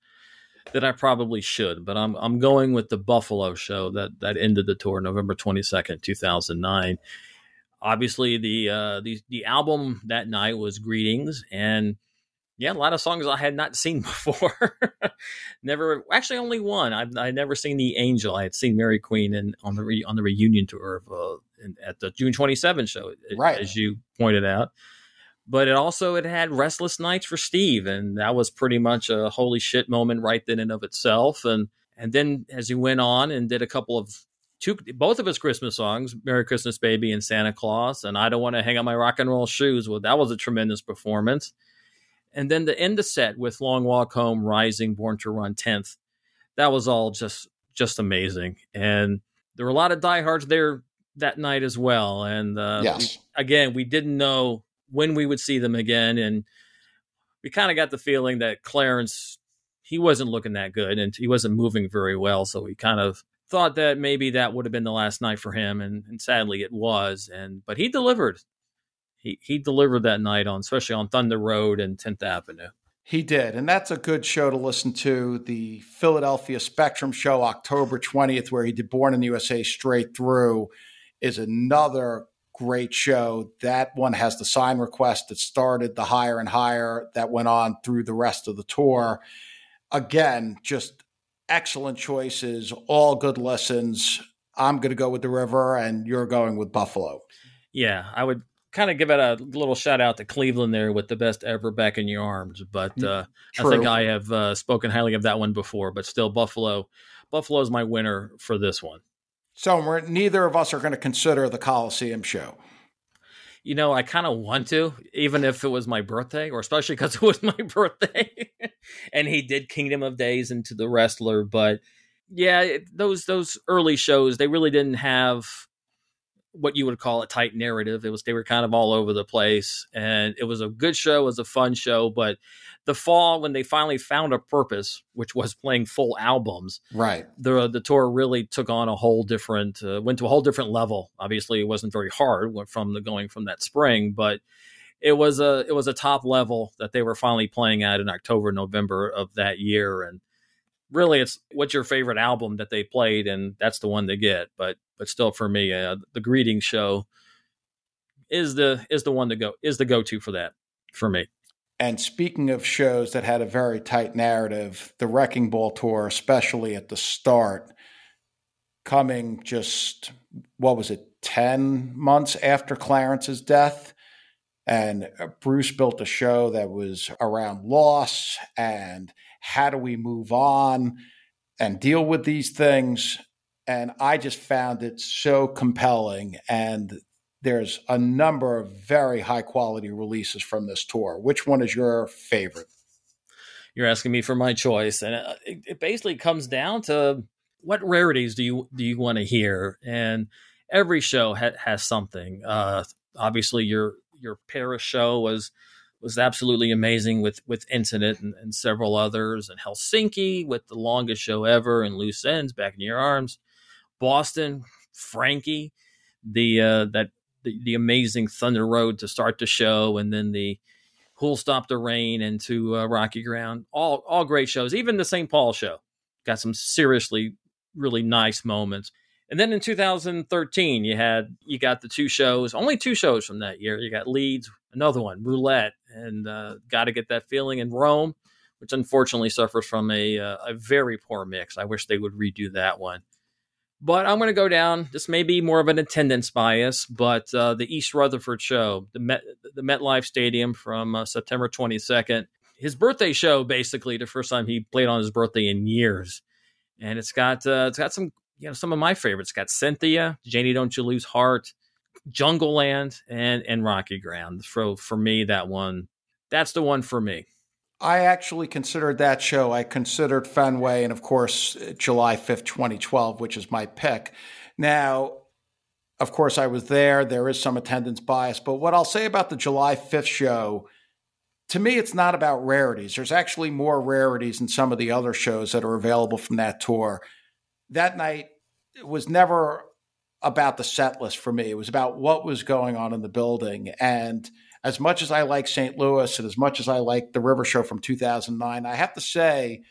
that I probably should, but I'm I'm going with the Buffalo show that that ended the tour November 22nd, 2009 obviously the uh, the the album that night was Greetings, and yeah, a lot of songs I had not seen before. never, actually, only one. I've I never seen the Angel. I had seen Mary Queen and on the re, on the reunion tour of uh, in, at the June 27 show, right? As you pointed out. But it also it had Restless Nights for Steve, and that was pretty much a holy shit moment right then and of itself. And and then as he went on and did a couple of two both of his Christmas songs, "Merry Christmas, Baby" and "Santa Claus," and "I Don't Want to Hang Up My Rock and Roll Shoes." Well, that was a tremendous performance. And then the end of set with "Long Walk Home," "Rising," "Born to Run," "Tenth," that was all just just amazing. And there were a lot of diehards there that night as well. And uh, yes. we, again, we didn't know when we would see them again, and we kind of got the feeling that Clarence he wasn't looking that good and he wasn't moving very well. So we kind of thought that maybe that would have been the last night for him, and, and sadly it was. And but he delivered. He he delivered that night on, especially on Thunder Road and Tenth Avenue. He did, and that's a good show to listen to. The Philadelphia Spectrum show, October twentieth, where he did "Born in the USA" straight through, is another great show. That one has the sign request that started the higher and higher that went on through the rest of the tour. Again, just excellent choices, all good lessons. I'm going to go with the river, and you're going with Buffalo. Yeah, I would kind of give it a little shout out to Cleveland there with the best ever back in your arms. But mm, uh, I think I have uh, spoken highly of that one before. But still, Buffalo, Buffalo is my winner for this one. So we're neither of us are going to consider the Coliseum show you know, I kind of want to, even if it was my birthday, or especially because it was my birthday. and he did Kingdom of Days into the Wrestler, but yeah, it, those those early shows they really didn't have what you would call a tight narrative. It was they were kind of all over the place, and it was a good show, it was a fun show. But the fall, when they finally found a purpose, which was playing full albums, right? The the tour really took on a whole different, uh, went to a whole different level. Obviously, it wasn't very hard from the going from that spring, but it was a it was a top level that they were finally playing at in October, November of that year, and really it's what's your favorite album that they played and that's the one they get but but still for me uh, the greeting show is the is the one to go is the go-to for that for me and speaking of shows that had a very tight narrative the wrecking ball tour especially at the start coming just what was it 10 months after clarence's death and bruce built a show that was around loss and how do we move on and deal with these things? And I just found it so compelling. And there's a number of very high quality releases from this tour. Which one is your favorite? You're asking me for my choice, and uh, it, it basically comes down to what rarities do you do you want to hear? And every show ha- has something. Uh, obviously, your your Paris show was was absolutely amazing with with Incident and, and, several others, and Helsinki with the longest show ever, and Loose Ends back in your arms, Boston, Frankie, the uh, that the, the, amazing Thunder Road to start the show, and then the Who'll Stop the Rain into uh, Rocky Ground, all all great shows. Even the St. Paul show got some seriously really nice moments. And then in 2013, you had you got the two shows, only two shows from that year. You got Leeds, another one, Roulette, and uh, got to get that feeling in Rome, which unfortunately suffers from a uh, a very poor mix. I wish they would redo that one. But I'm going to go down. This may be more of an attendance bias, but uh, the East Rutherford show, the Met, the MetLife Stadium from uh, September 22nd, his birthday show, basically the first time he played on his birthday in years, and it's got uh, it's got some you know some of my favorites. Got Cynthia, Janie, Don't You Lose Heart, Jungleland, and and Rocky Ground. So for me, that one, that's the one for me. I actually considered that show. I considered Fenway, and of course, July fifth, twenty twelve, which is my pick. Now, of course, I was there. There is some attendance bias, but what I'll say about the July fifth show to me, it's not about rarities. There's actually more rarities in some of the other shows that are available from that tour. That night, was never about the set list for me. It was about what was going on in the building. And as much as I like St. Louis and as much as I like the River Show from 2009, I have to say,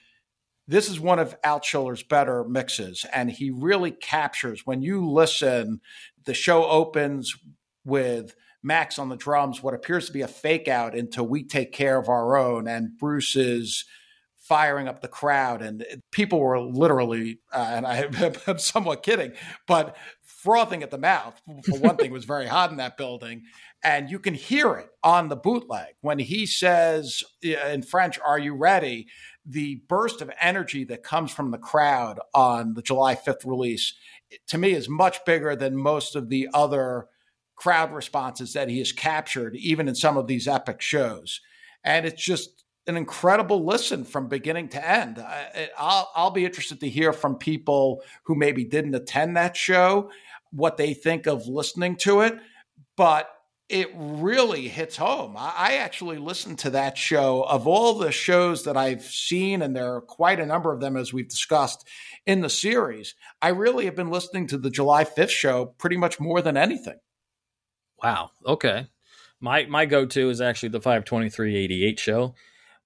this is one of Altschuler's better mixes. And he really captures when you listen, the show opens with Max on the drums, what appears to be a fake out into We Take Care of Our Own, and Bruce's firing up the crowd, and people were literally, uh, and I, am somewhat kidding, but frothing at the mouth. For one thing, was very hot in that building, and you can hear it on the bootleg when he says in French, "Are you ready?" The burst of energy that comes from the crowd on the July 5th release, to me, is much bigger than most of the other crowd responses that he has captured, even in some of these epic shows. And it's just an incredible listen from beginning to end. I, will I'll be interested to hear from people who maybe didn't attend that show what they think of listening to it, but it really hits home. I, actually listened to that show of all the shows that I've seen, and there are quite a number of them as we've discussed in the series. I really have been listening to the July 5th show pretty much more than anything. Wow. Okay. My my go to is actually the 52388 show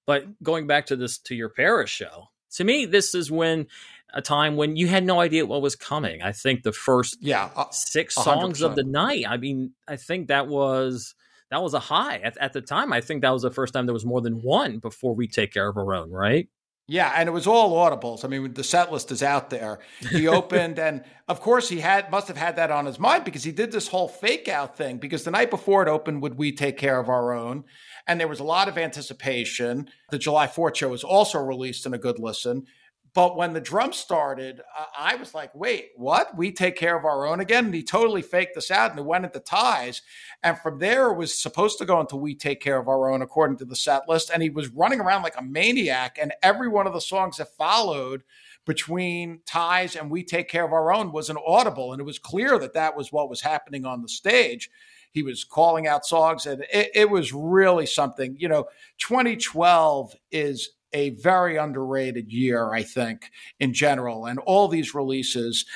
but going back to this to your Paris show, to me, this is when a time when you had no idea what was coming. I think the first yeah uh, six songs 100%. of the night. I mean, I think that was that was a high at, at the time. I think that was the first time there was more than one before we take care of our own, right? Yeah, and it was all audibles. I mean, the set list is out there. He opened, and of course, he had must have had that on his mind because he did this whole fake out thing. Because the night before it opened, would we take care of our own? And there was a lot of anticipation. The July 4th show was also released in a good listen. But when the drum started, I was like, wait, what? We take care of our own again? And he totally faked this out and it went into ties. And from there, it was supposed to go into We Take Care of Our Own according to the set list. And he was running around like a maniac. And every one of the songs that followed between ties and we take care of our own was an audible and it was clear that that was what was happening on the stage he was calling out songs and it, it was really something you know 2012 is a very underrated year i think in general and all these releases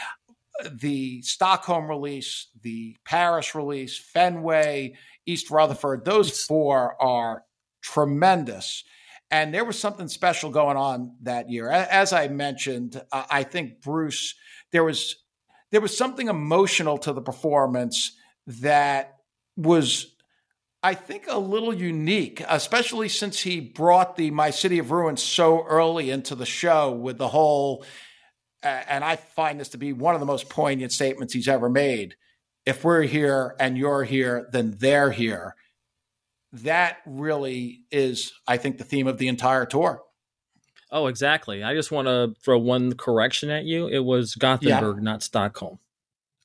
the stockholm release the paris release fenway east rutherford those four are tremendous and there was something special going on that year. As I mentioned, I think Bruce, there was there was something emotional to the performance that was, I think, a little unique, especially since he brought the My City of Ruins so early into the show with the whole. And I find this to be one of the most poignant statements he's ever made. If we're here and you're here, then they're here that really is, I think, the theme of the entire tour. Oh, exactly. I just want to throw one correction at you. It was Gothenburg, yeah. not Stockholm.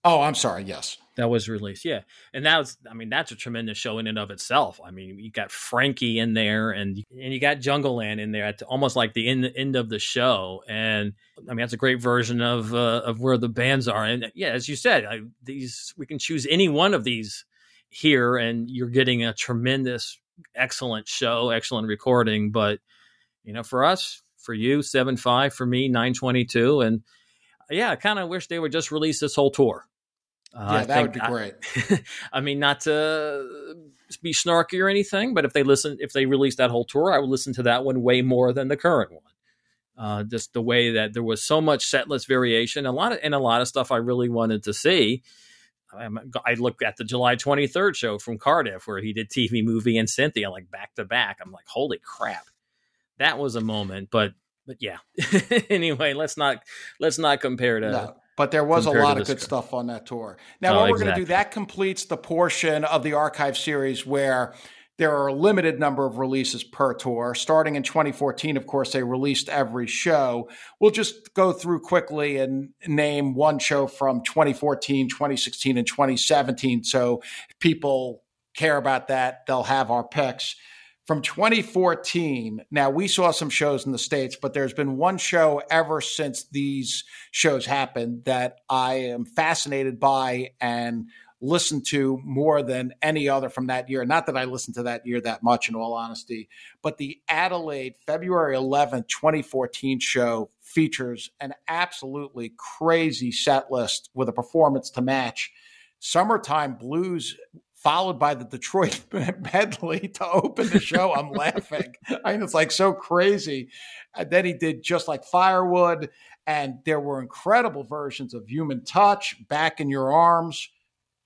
Oh, I'm sorry. Yes. That was released. Yeah. And that was, I mean, that's a tremendous show in and of itself. I mean, you got Frankie in there and, and you got Jungleland in there at almost like the end, end of the show. And I mean, that's a great version of, uh, of where the bands are. And yeah, as you said, I, these, we can choose any one of these here and you're getting a tremendous excellent show excellent recording but you know for us for you 7-5 for me 922 and yeah i kind of wish they would just release this whole tour uh, yeah that would be great I, I mean not to be snarky or anything but if they listen if they release that whole tour i would listen to that one way more than the current one uh, just the way that there was so much setlist variation a lot of and a lot of stuff i really wanted to see I look at the July 23rd show from Cardiff where he did TV, movie, and Cynthia like back to back. I'm like, holy crap, that was a moment. But but yeah. anyway, let's not let's not compare to. No, but there was a lot of good stuff on that tour. Now, oh, what we're exactly. going to do that completes the portion of the archive series where there are a limited number of releases per tour. Starting in 2014, of course, they released every show. We'll just go through quickly and name one show from 2014, 2016, and 2017. So if people care about that, they'll have our picks. From 2014, now we saw some shows in the States, but there's been one show ever since these shows happened that I am fascinated by and listened to more than any other from that year. Not that I listened to that year that much, in all honesty, but the Adelaide February 11th, 2014 show features an absolutely crazy set list with a performance to match. Summertime Blues followed by the Detroit medley to open the show. I'm laughing. I mean, it's like so crazy. And then he did just like firewood, and there were incredible versions of Human Touch, Back in Your Arms,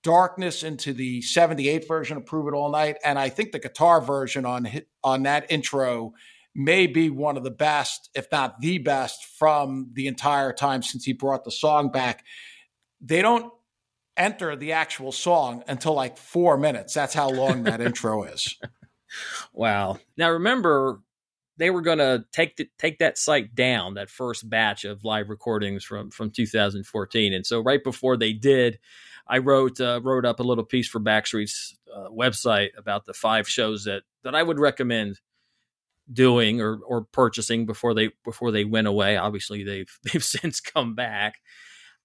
darkness into the 78 version of Prove It All Night. And I think the guitar version on on that intro may be one of the best, if not the best, from the entire time since he brought the song back. They don't enter the actual song until like four minutes. That's how long that intro is. Wow. Now remember, they were going to take the, take that site down, that first batch of live recordings from from 2014, and so right before they did, I wrote uh, wrote up a little piece for Backstreet's uh, website about the five shows that that I would recommend doing or or purchasing before they before they went away. Obviously, they've they've since come back,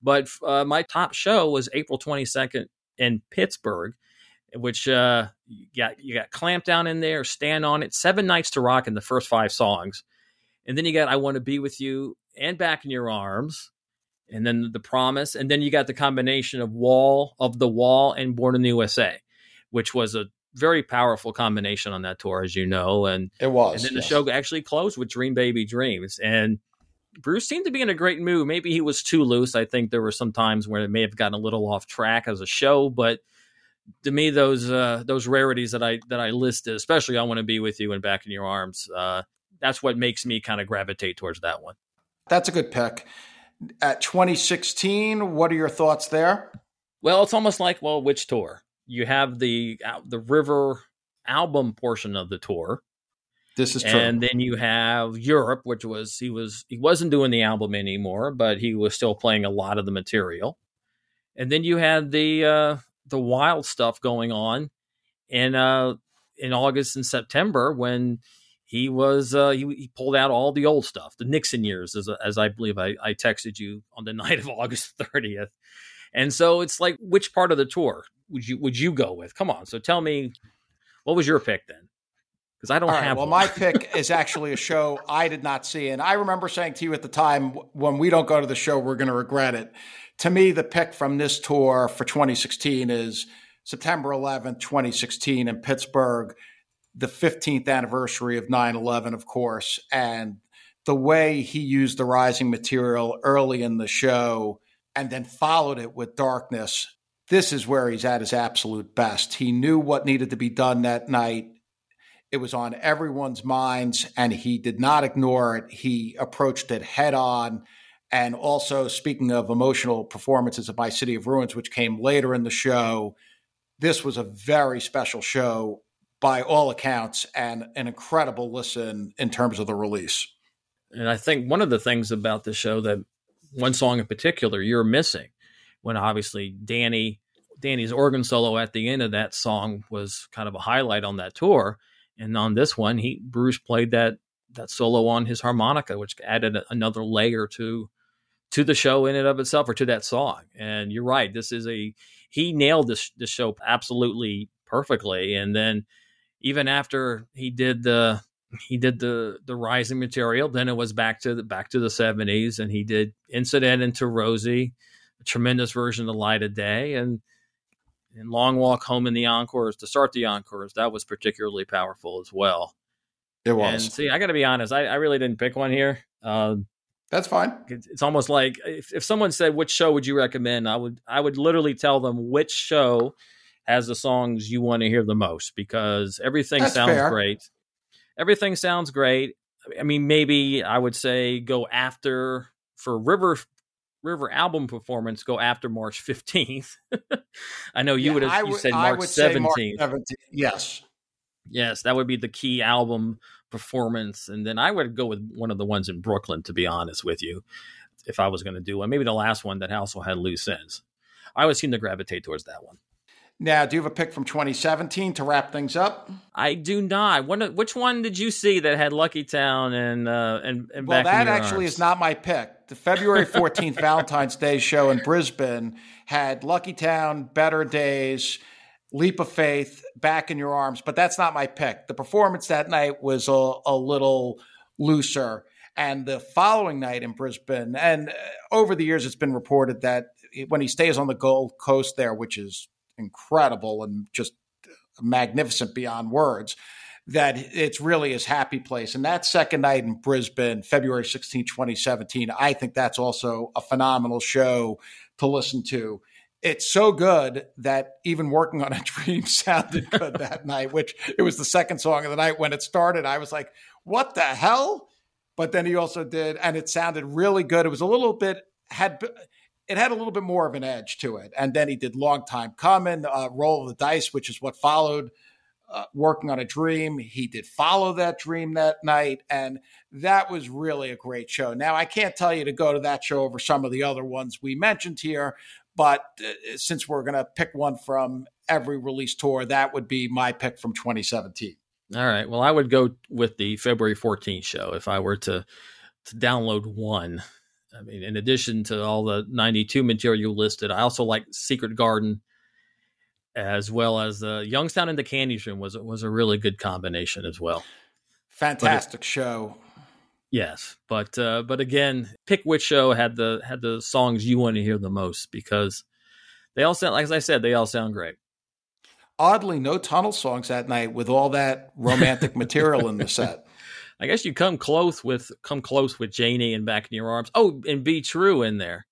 but uh, my top show was April twenty second in Pittsburgh, which uh, you got you got Clampdown in there, Stand on It, Seven Nights to Rock in the first five songs, and then you got I Want to Be with You and Back in Your Arms and then the promise and then you got the combination of wall of the wall and born in the usa which was a very powerful combination on that tour as you know and it was and then yes. the show actually closed with dream baby dreams and bruce seemed to be in a great mood maybe he was too loose i think there were some times where it may have gotten a little off track as a show but to me those uh, those rarities that i that i listed especially i want to be with you and back in your arms uh, that's what makes me kind of gravitate towards that one that's a good pick at 2016. What are your thoughts there? Well, it's almost like well, which tour? You have the uh, the River album portion of the tour. This is true. And then you have Europe, which was he was he wasn't doing the album anymore, but he was still playing a lot of the material. And then you had the uh, the wild stuff going on in uh, in August and September when he was uh, he, he, pulled out all the old stuff, the Nixon years, as as I believe I, I texted you on the night of August 30th. And so it's like, which part of the tour would you would you go with? Come on, so tell me, what was your pick then? Because I don't all have. Right, well, my pick is actually a show I did not see, and I remember saying to you at the time, when we don't go to the show, we're going to regret it. To me, the pick from this tour for 2016 is September 11th, 2016, in Pittsburgh the 15th anniversary of 9 11, of course, and the way he used the rising material early in the show and then followed it with darkness. This is where he's at his absolute best. He knew what needed to be done that night. It was on everyone's minds, and he did not ignore it. He approached it head on. And also, speaking of emotional performances of My City of Ruins, which came later in the show, this was a very special show by all accounts, and an incredible listen in terms of the release. And I think one of the things about the show that one song in particular you're missing, when obviously Danny Danny's organ solo at the end of that song was kind of a highlight on that tour, and on this one, he Bruce played that that solo on his harmonica, which added another layer to to the show in and of itself or to that song. And you're right, this is a he nailed this this show absolutely perfectly, and then even after he did the he did the the rising material then it was back to the back to the 70s and he did incident into rosie a tremendous version of light of day and and long walk home in the encores to start the encores that was particularly powerful as well it was and see i gotta be honest i, I really didn't pick one here uh, that's fine it's, it's almost like if, if someone said which show would you recommend i would i would literally tell them which show has the songs you want to hear the most because everything That's sounds fair. great. Everything sounds great. I mean, maybe I would say go after for River River album performance. Go after March fifteenth. I know you yeah, would have you said March seventeenth. Yes, yes, that would be the key album performance, and then I would go with one of the ones in Brooklyn. To be honest with you, if I was going to do one, maybe the last one that also had loose ends. I would seem to gravitate towards that one. Now, do you have a pick from 2017 to wrap things up? I do not. which one did you see that had Lucky Town and uh, and, and well, that actually arms? is not my pick. The February 14th Valentine's Day show in Brisbane had Lucky Town, Better Days, Leap of Faith, Back in Your Arms, but that's not my pick. The performance that night was a, a little looser. And the following night in Brisbane, and uh, over the years, it's been reported that when he stays on the Gold Coast there, which is incredible and just magnificent beyond words that it's really his happy place. And that second night in Brisbane, February 16, 2017, I think that's also a phenomenal show to listen to. It's so good that even working on a dream sounded good that night, which it was the second song of the night. When it started, I was like, what the hell? But then he also did, and it sounded really good. It was a little bit, had it had a little bit more of an edge to it. And then he did Long Time Coming, uh, Roll of the Dice, which is what followed uh, Working on a Dream. He did follow that dream that night. And that was really a great show. Now, I can't tell you to go to that show over some of the other ones we mentioned here, but uh, since we're going to pick one from every release tour, that would be my pick from 2017. All right. Well, I would go with the February 14th show if I were to to download one I mean, in addition to all the 92 material you listed, I also like Secret Garden as well as uh, Youngstown and the Candy Room was was a really good combination as well. Fantastic it, show. Yes, but uh, but again, pick which show had the had the songs you want to hear the most because they all sound like I said they all sound great. Oddly, no tunnel songs that night with all that romantic material in the set. I guess you come close with come close with Janie and back in your arms. Oh, and be true in there.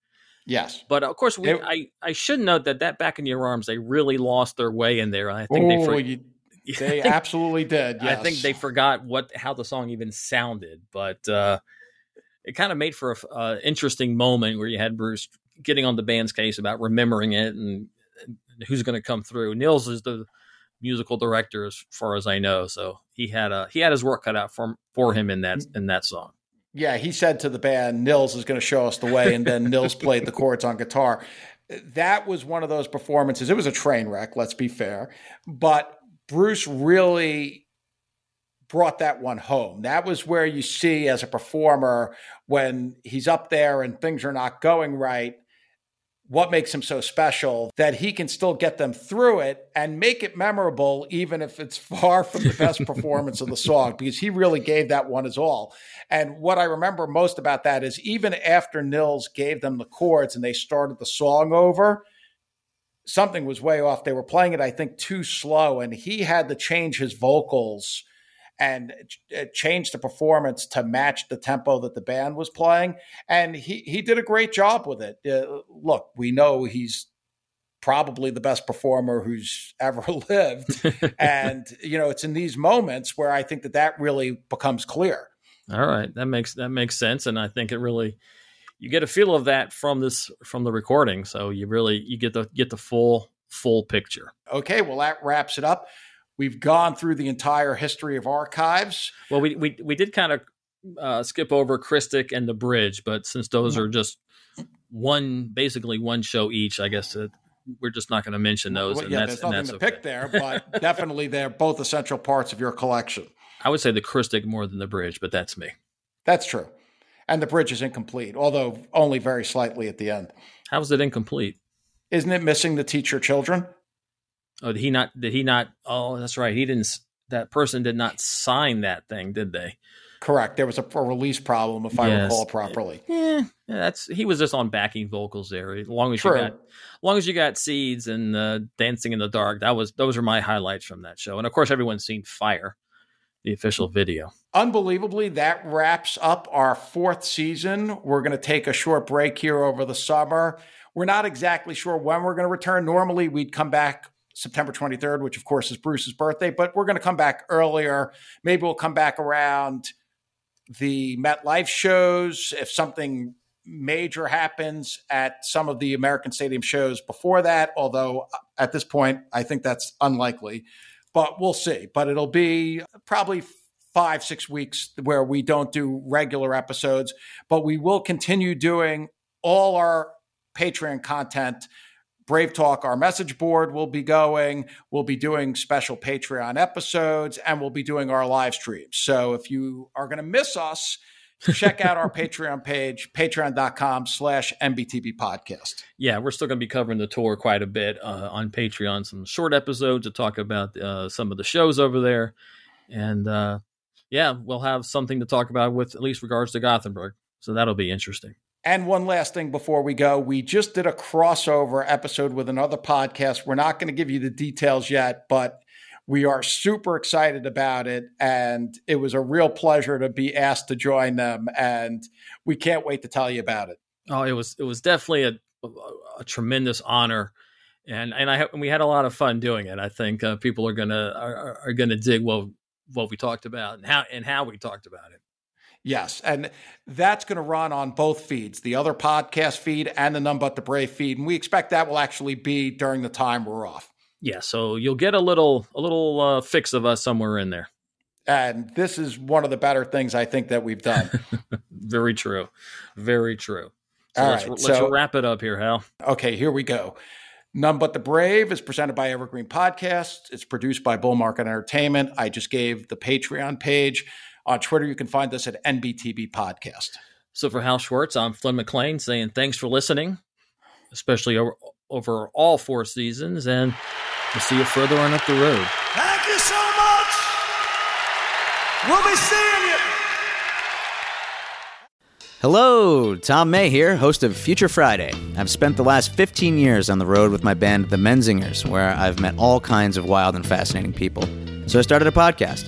Yes, but of course, we, it, I I should note that that back in your arms they really lost their way in there. I think oh, they for, you, they think, absolutely did. Yes. I think they forgot what how the song even sounded, but uh, it kind of made for an uh, interesting moment where you had Bruce getting on the band's case about remembering it and, and who's going to come through. Nils is the musical director as far as I know. So he had a he had his work cut out for for him in that in that song. Yeah, he said to the band, "Nils is going to show us the way," and then Nils played the chords on guitar. That was one of those performances. It was a train wreck. Let's be fair, but Bruce really brought that one home. That was where you see as a performer when he's up there and things are not going right, what makes him so special that he can still get them through it and make it memorable, even if it's far from the best performance of the song, because he really gave that one his all. And what I remember most about that is even after Nils gave them the chords and they started the song over, something was way off. They were playing it, I think, too slow, and he had to change his vocals and change the performance to match the tempo that the band was playing. And he he did a great job with it. Uh, look, we know he's probably the best performer who's ever lived, and you know it's in these moments where I think that that really becomes clear. All right, that makes that makes sense, and I think it really you get a feel of that from this from the recording. So you really you get the get the full full picture. Okay, well that wraps it up. We've gone through the entire history of archives. Well, we we we did kind of uh, skip over Christic and the Bridge, but since those are just one basically one show each, I guess uh, we're just not going to mention those. Well, yeah, there's nothing to okay. pick there, but definitely they're both essential parts of your collection. I would say the Christic more than the Bridge, but that's me. That's true and the bridge is incomplete, although only very slightly at the end. How is it incomplete? Isn't it missing the teacher children? Oh, did he not? Did he not? Oh, that's right. He didn't. That person did not sign that thing, did they? Correct. There was a, a release problem, if yes. I recall properly. Yeah, yeah, that's he was just on backing vocals there. As long as True. you got, as long as you got seeds and uh, dancing in the dark, that was those are my highlights from that show. And of course, everyone's seen Fire the official video. Unbelievably, that wraps up our fourth season. We're going to take a short break here over the summer. We're not exactly sure when we're going to return. Normally, we'd come back September 23rd, which of course is Bruce's birthday, but we're going to come back earlier. Maybe we'll come back around the MetLife shows. If something major happens at some of the American Stadium shows before that, although uh, at this point, I think that's unlikely but we'll see. But it'll be probably five, six weeks where we don't do regular episodes, but we will continue doing all our Patreon content. Brave Talk, our message board will be going. We'll be doing special Patreon episodes and we'll be doing our live streams. So if you are going to miss us, check out our Patreon page, patreon.com slash NBTB podcast. Yeah, we're still going to be covering the tour quite a bit uh, on Patreon, some short episodes to talk about uh, some of the shows over there. And uh, yeah, we'll have something to talk about with at least regards to Gothenburg. So that'll be interesting. And one last thing before we go, we just did a crossover episode with another podcast. We're not going to give you the details yet, but we are super excited about it. And it was a real pleasure to be asked to join them. And we can't wait to tell you about it. Oh, it was it was definitely a, a, tremendous honor. And and I and we had a lot of fun doing it. I think uh, people are gonna are, are gonna dig what what we talked about and how and how we talked about it. Yes, and that's going to run on both feeds, the other podcast feed and the None But the Brave feed, and we expect that will actually be during the time we're off yeah, so you'll get a little a little uh, fix of us somewhere in there. And this is one of the better things I think that we've done. Very true. Very true. So All let's, right, let's so, wrap it up here, Hal. Okay, here we go. None But the Brave is presented by Evergreen Podcasts. It's produced by Bull Market Entertainment. I just gave the Patreon page. On Twitter, you can find us at NBTB Podcast. So for Hal Schwartz, I'm Flynn McLean saying thanks for listening, especially over, over all four seasons. And We'll see you further on up the road. Thank you so much. We'll be seeing you. Hello, Tom May here, host of Future Friday. I've spent the last 15 years on the road with my band, The Menzingers, where I've met all kinds of wild and fascinating people. So I started a podcast.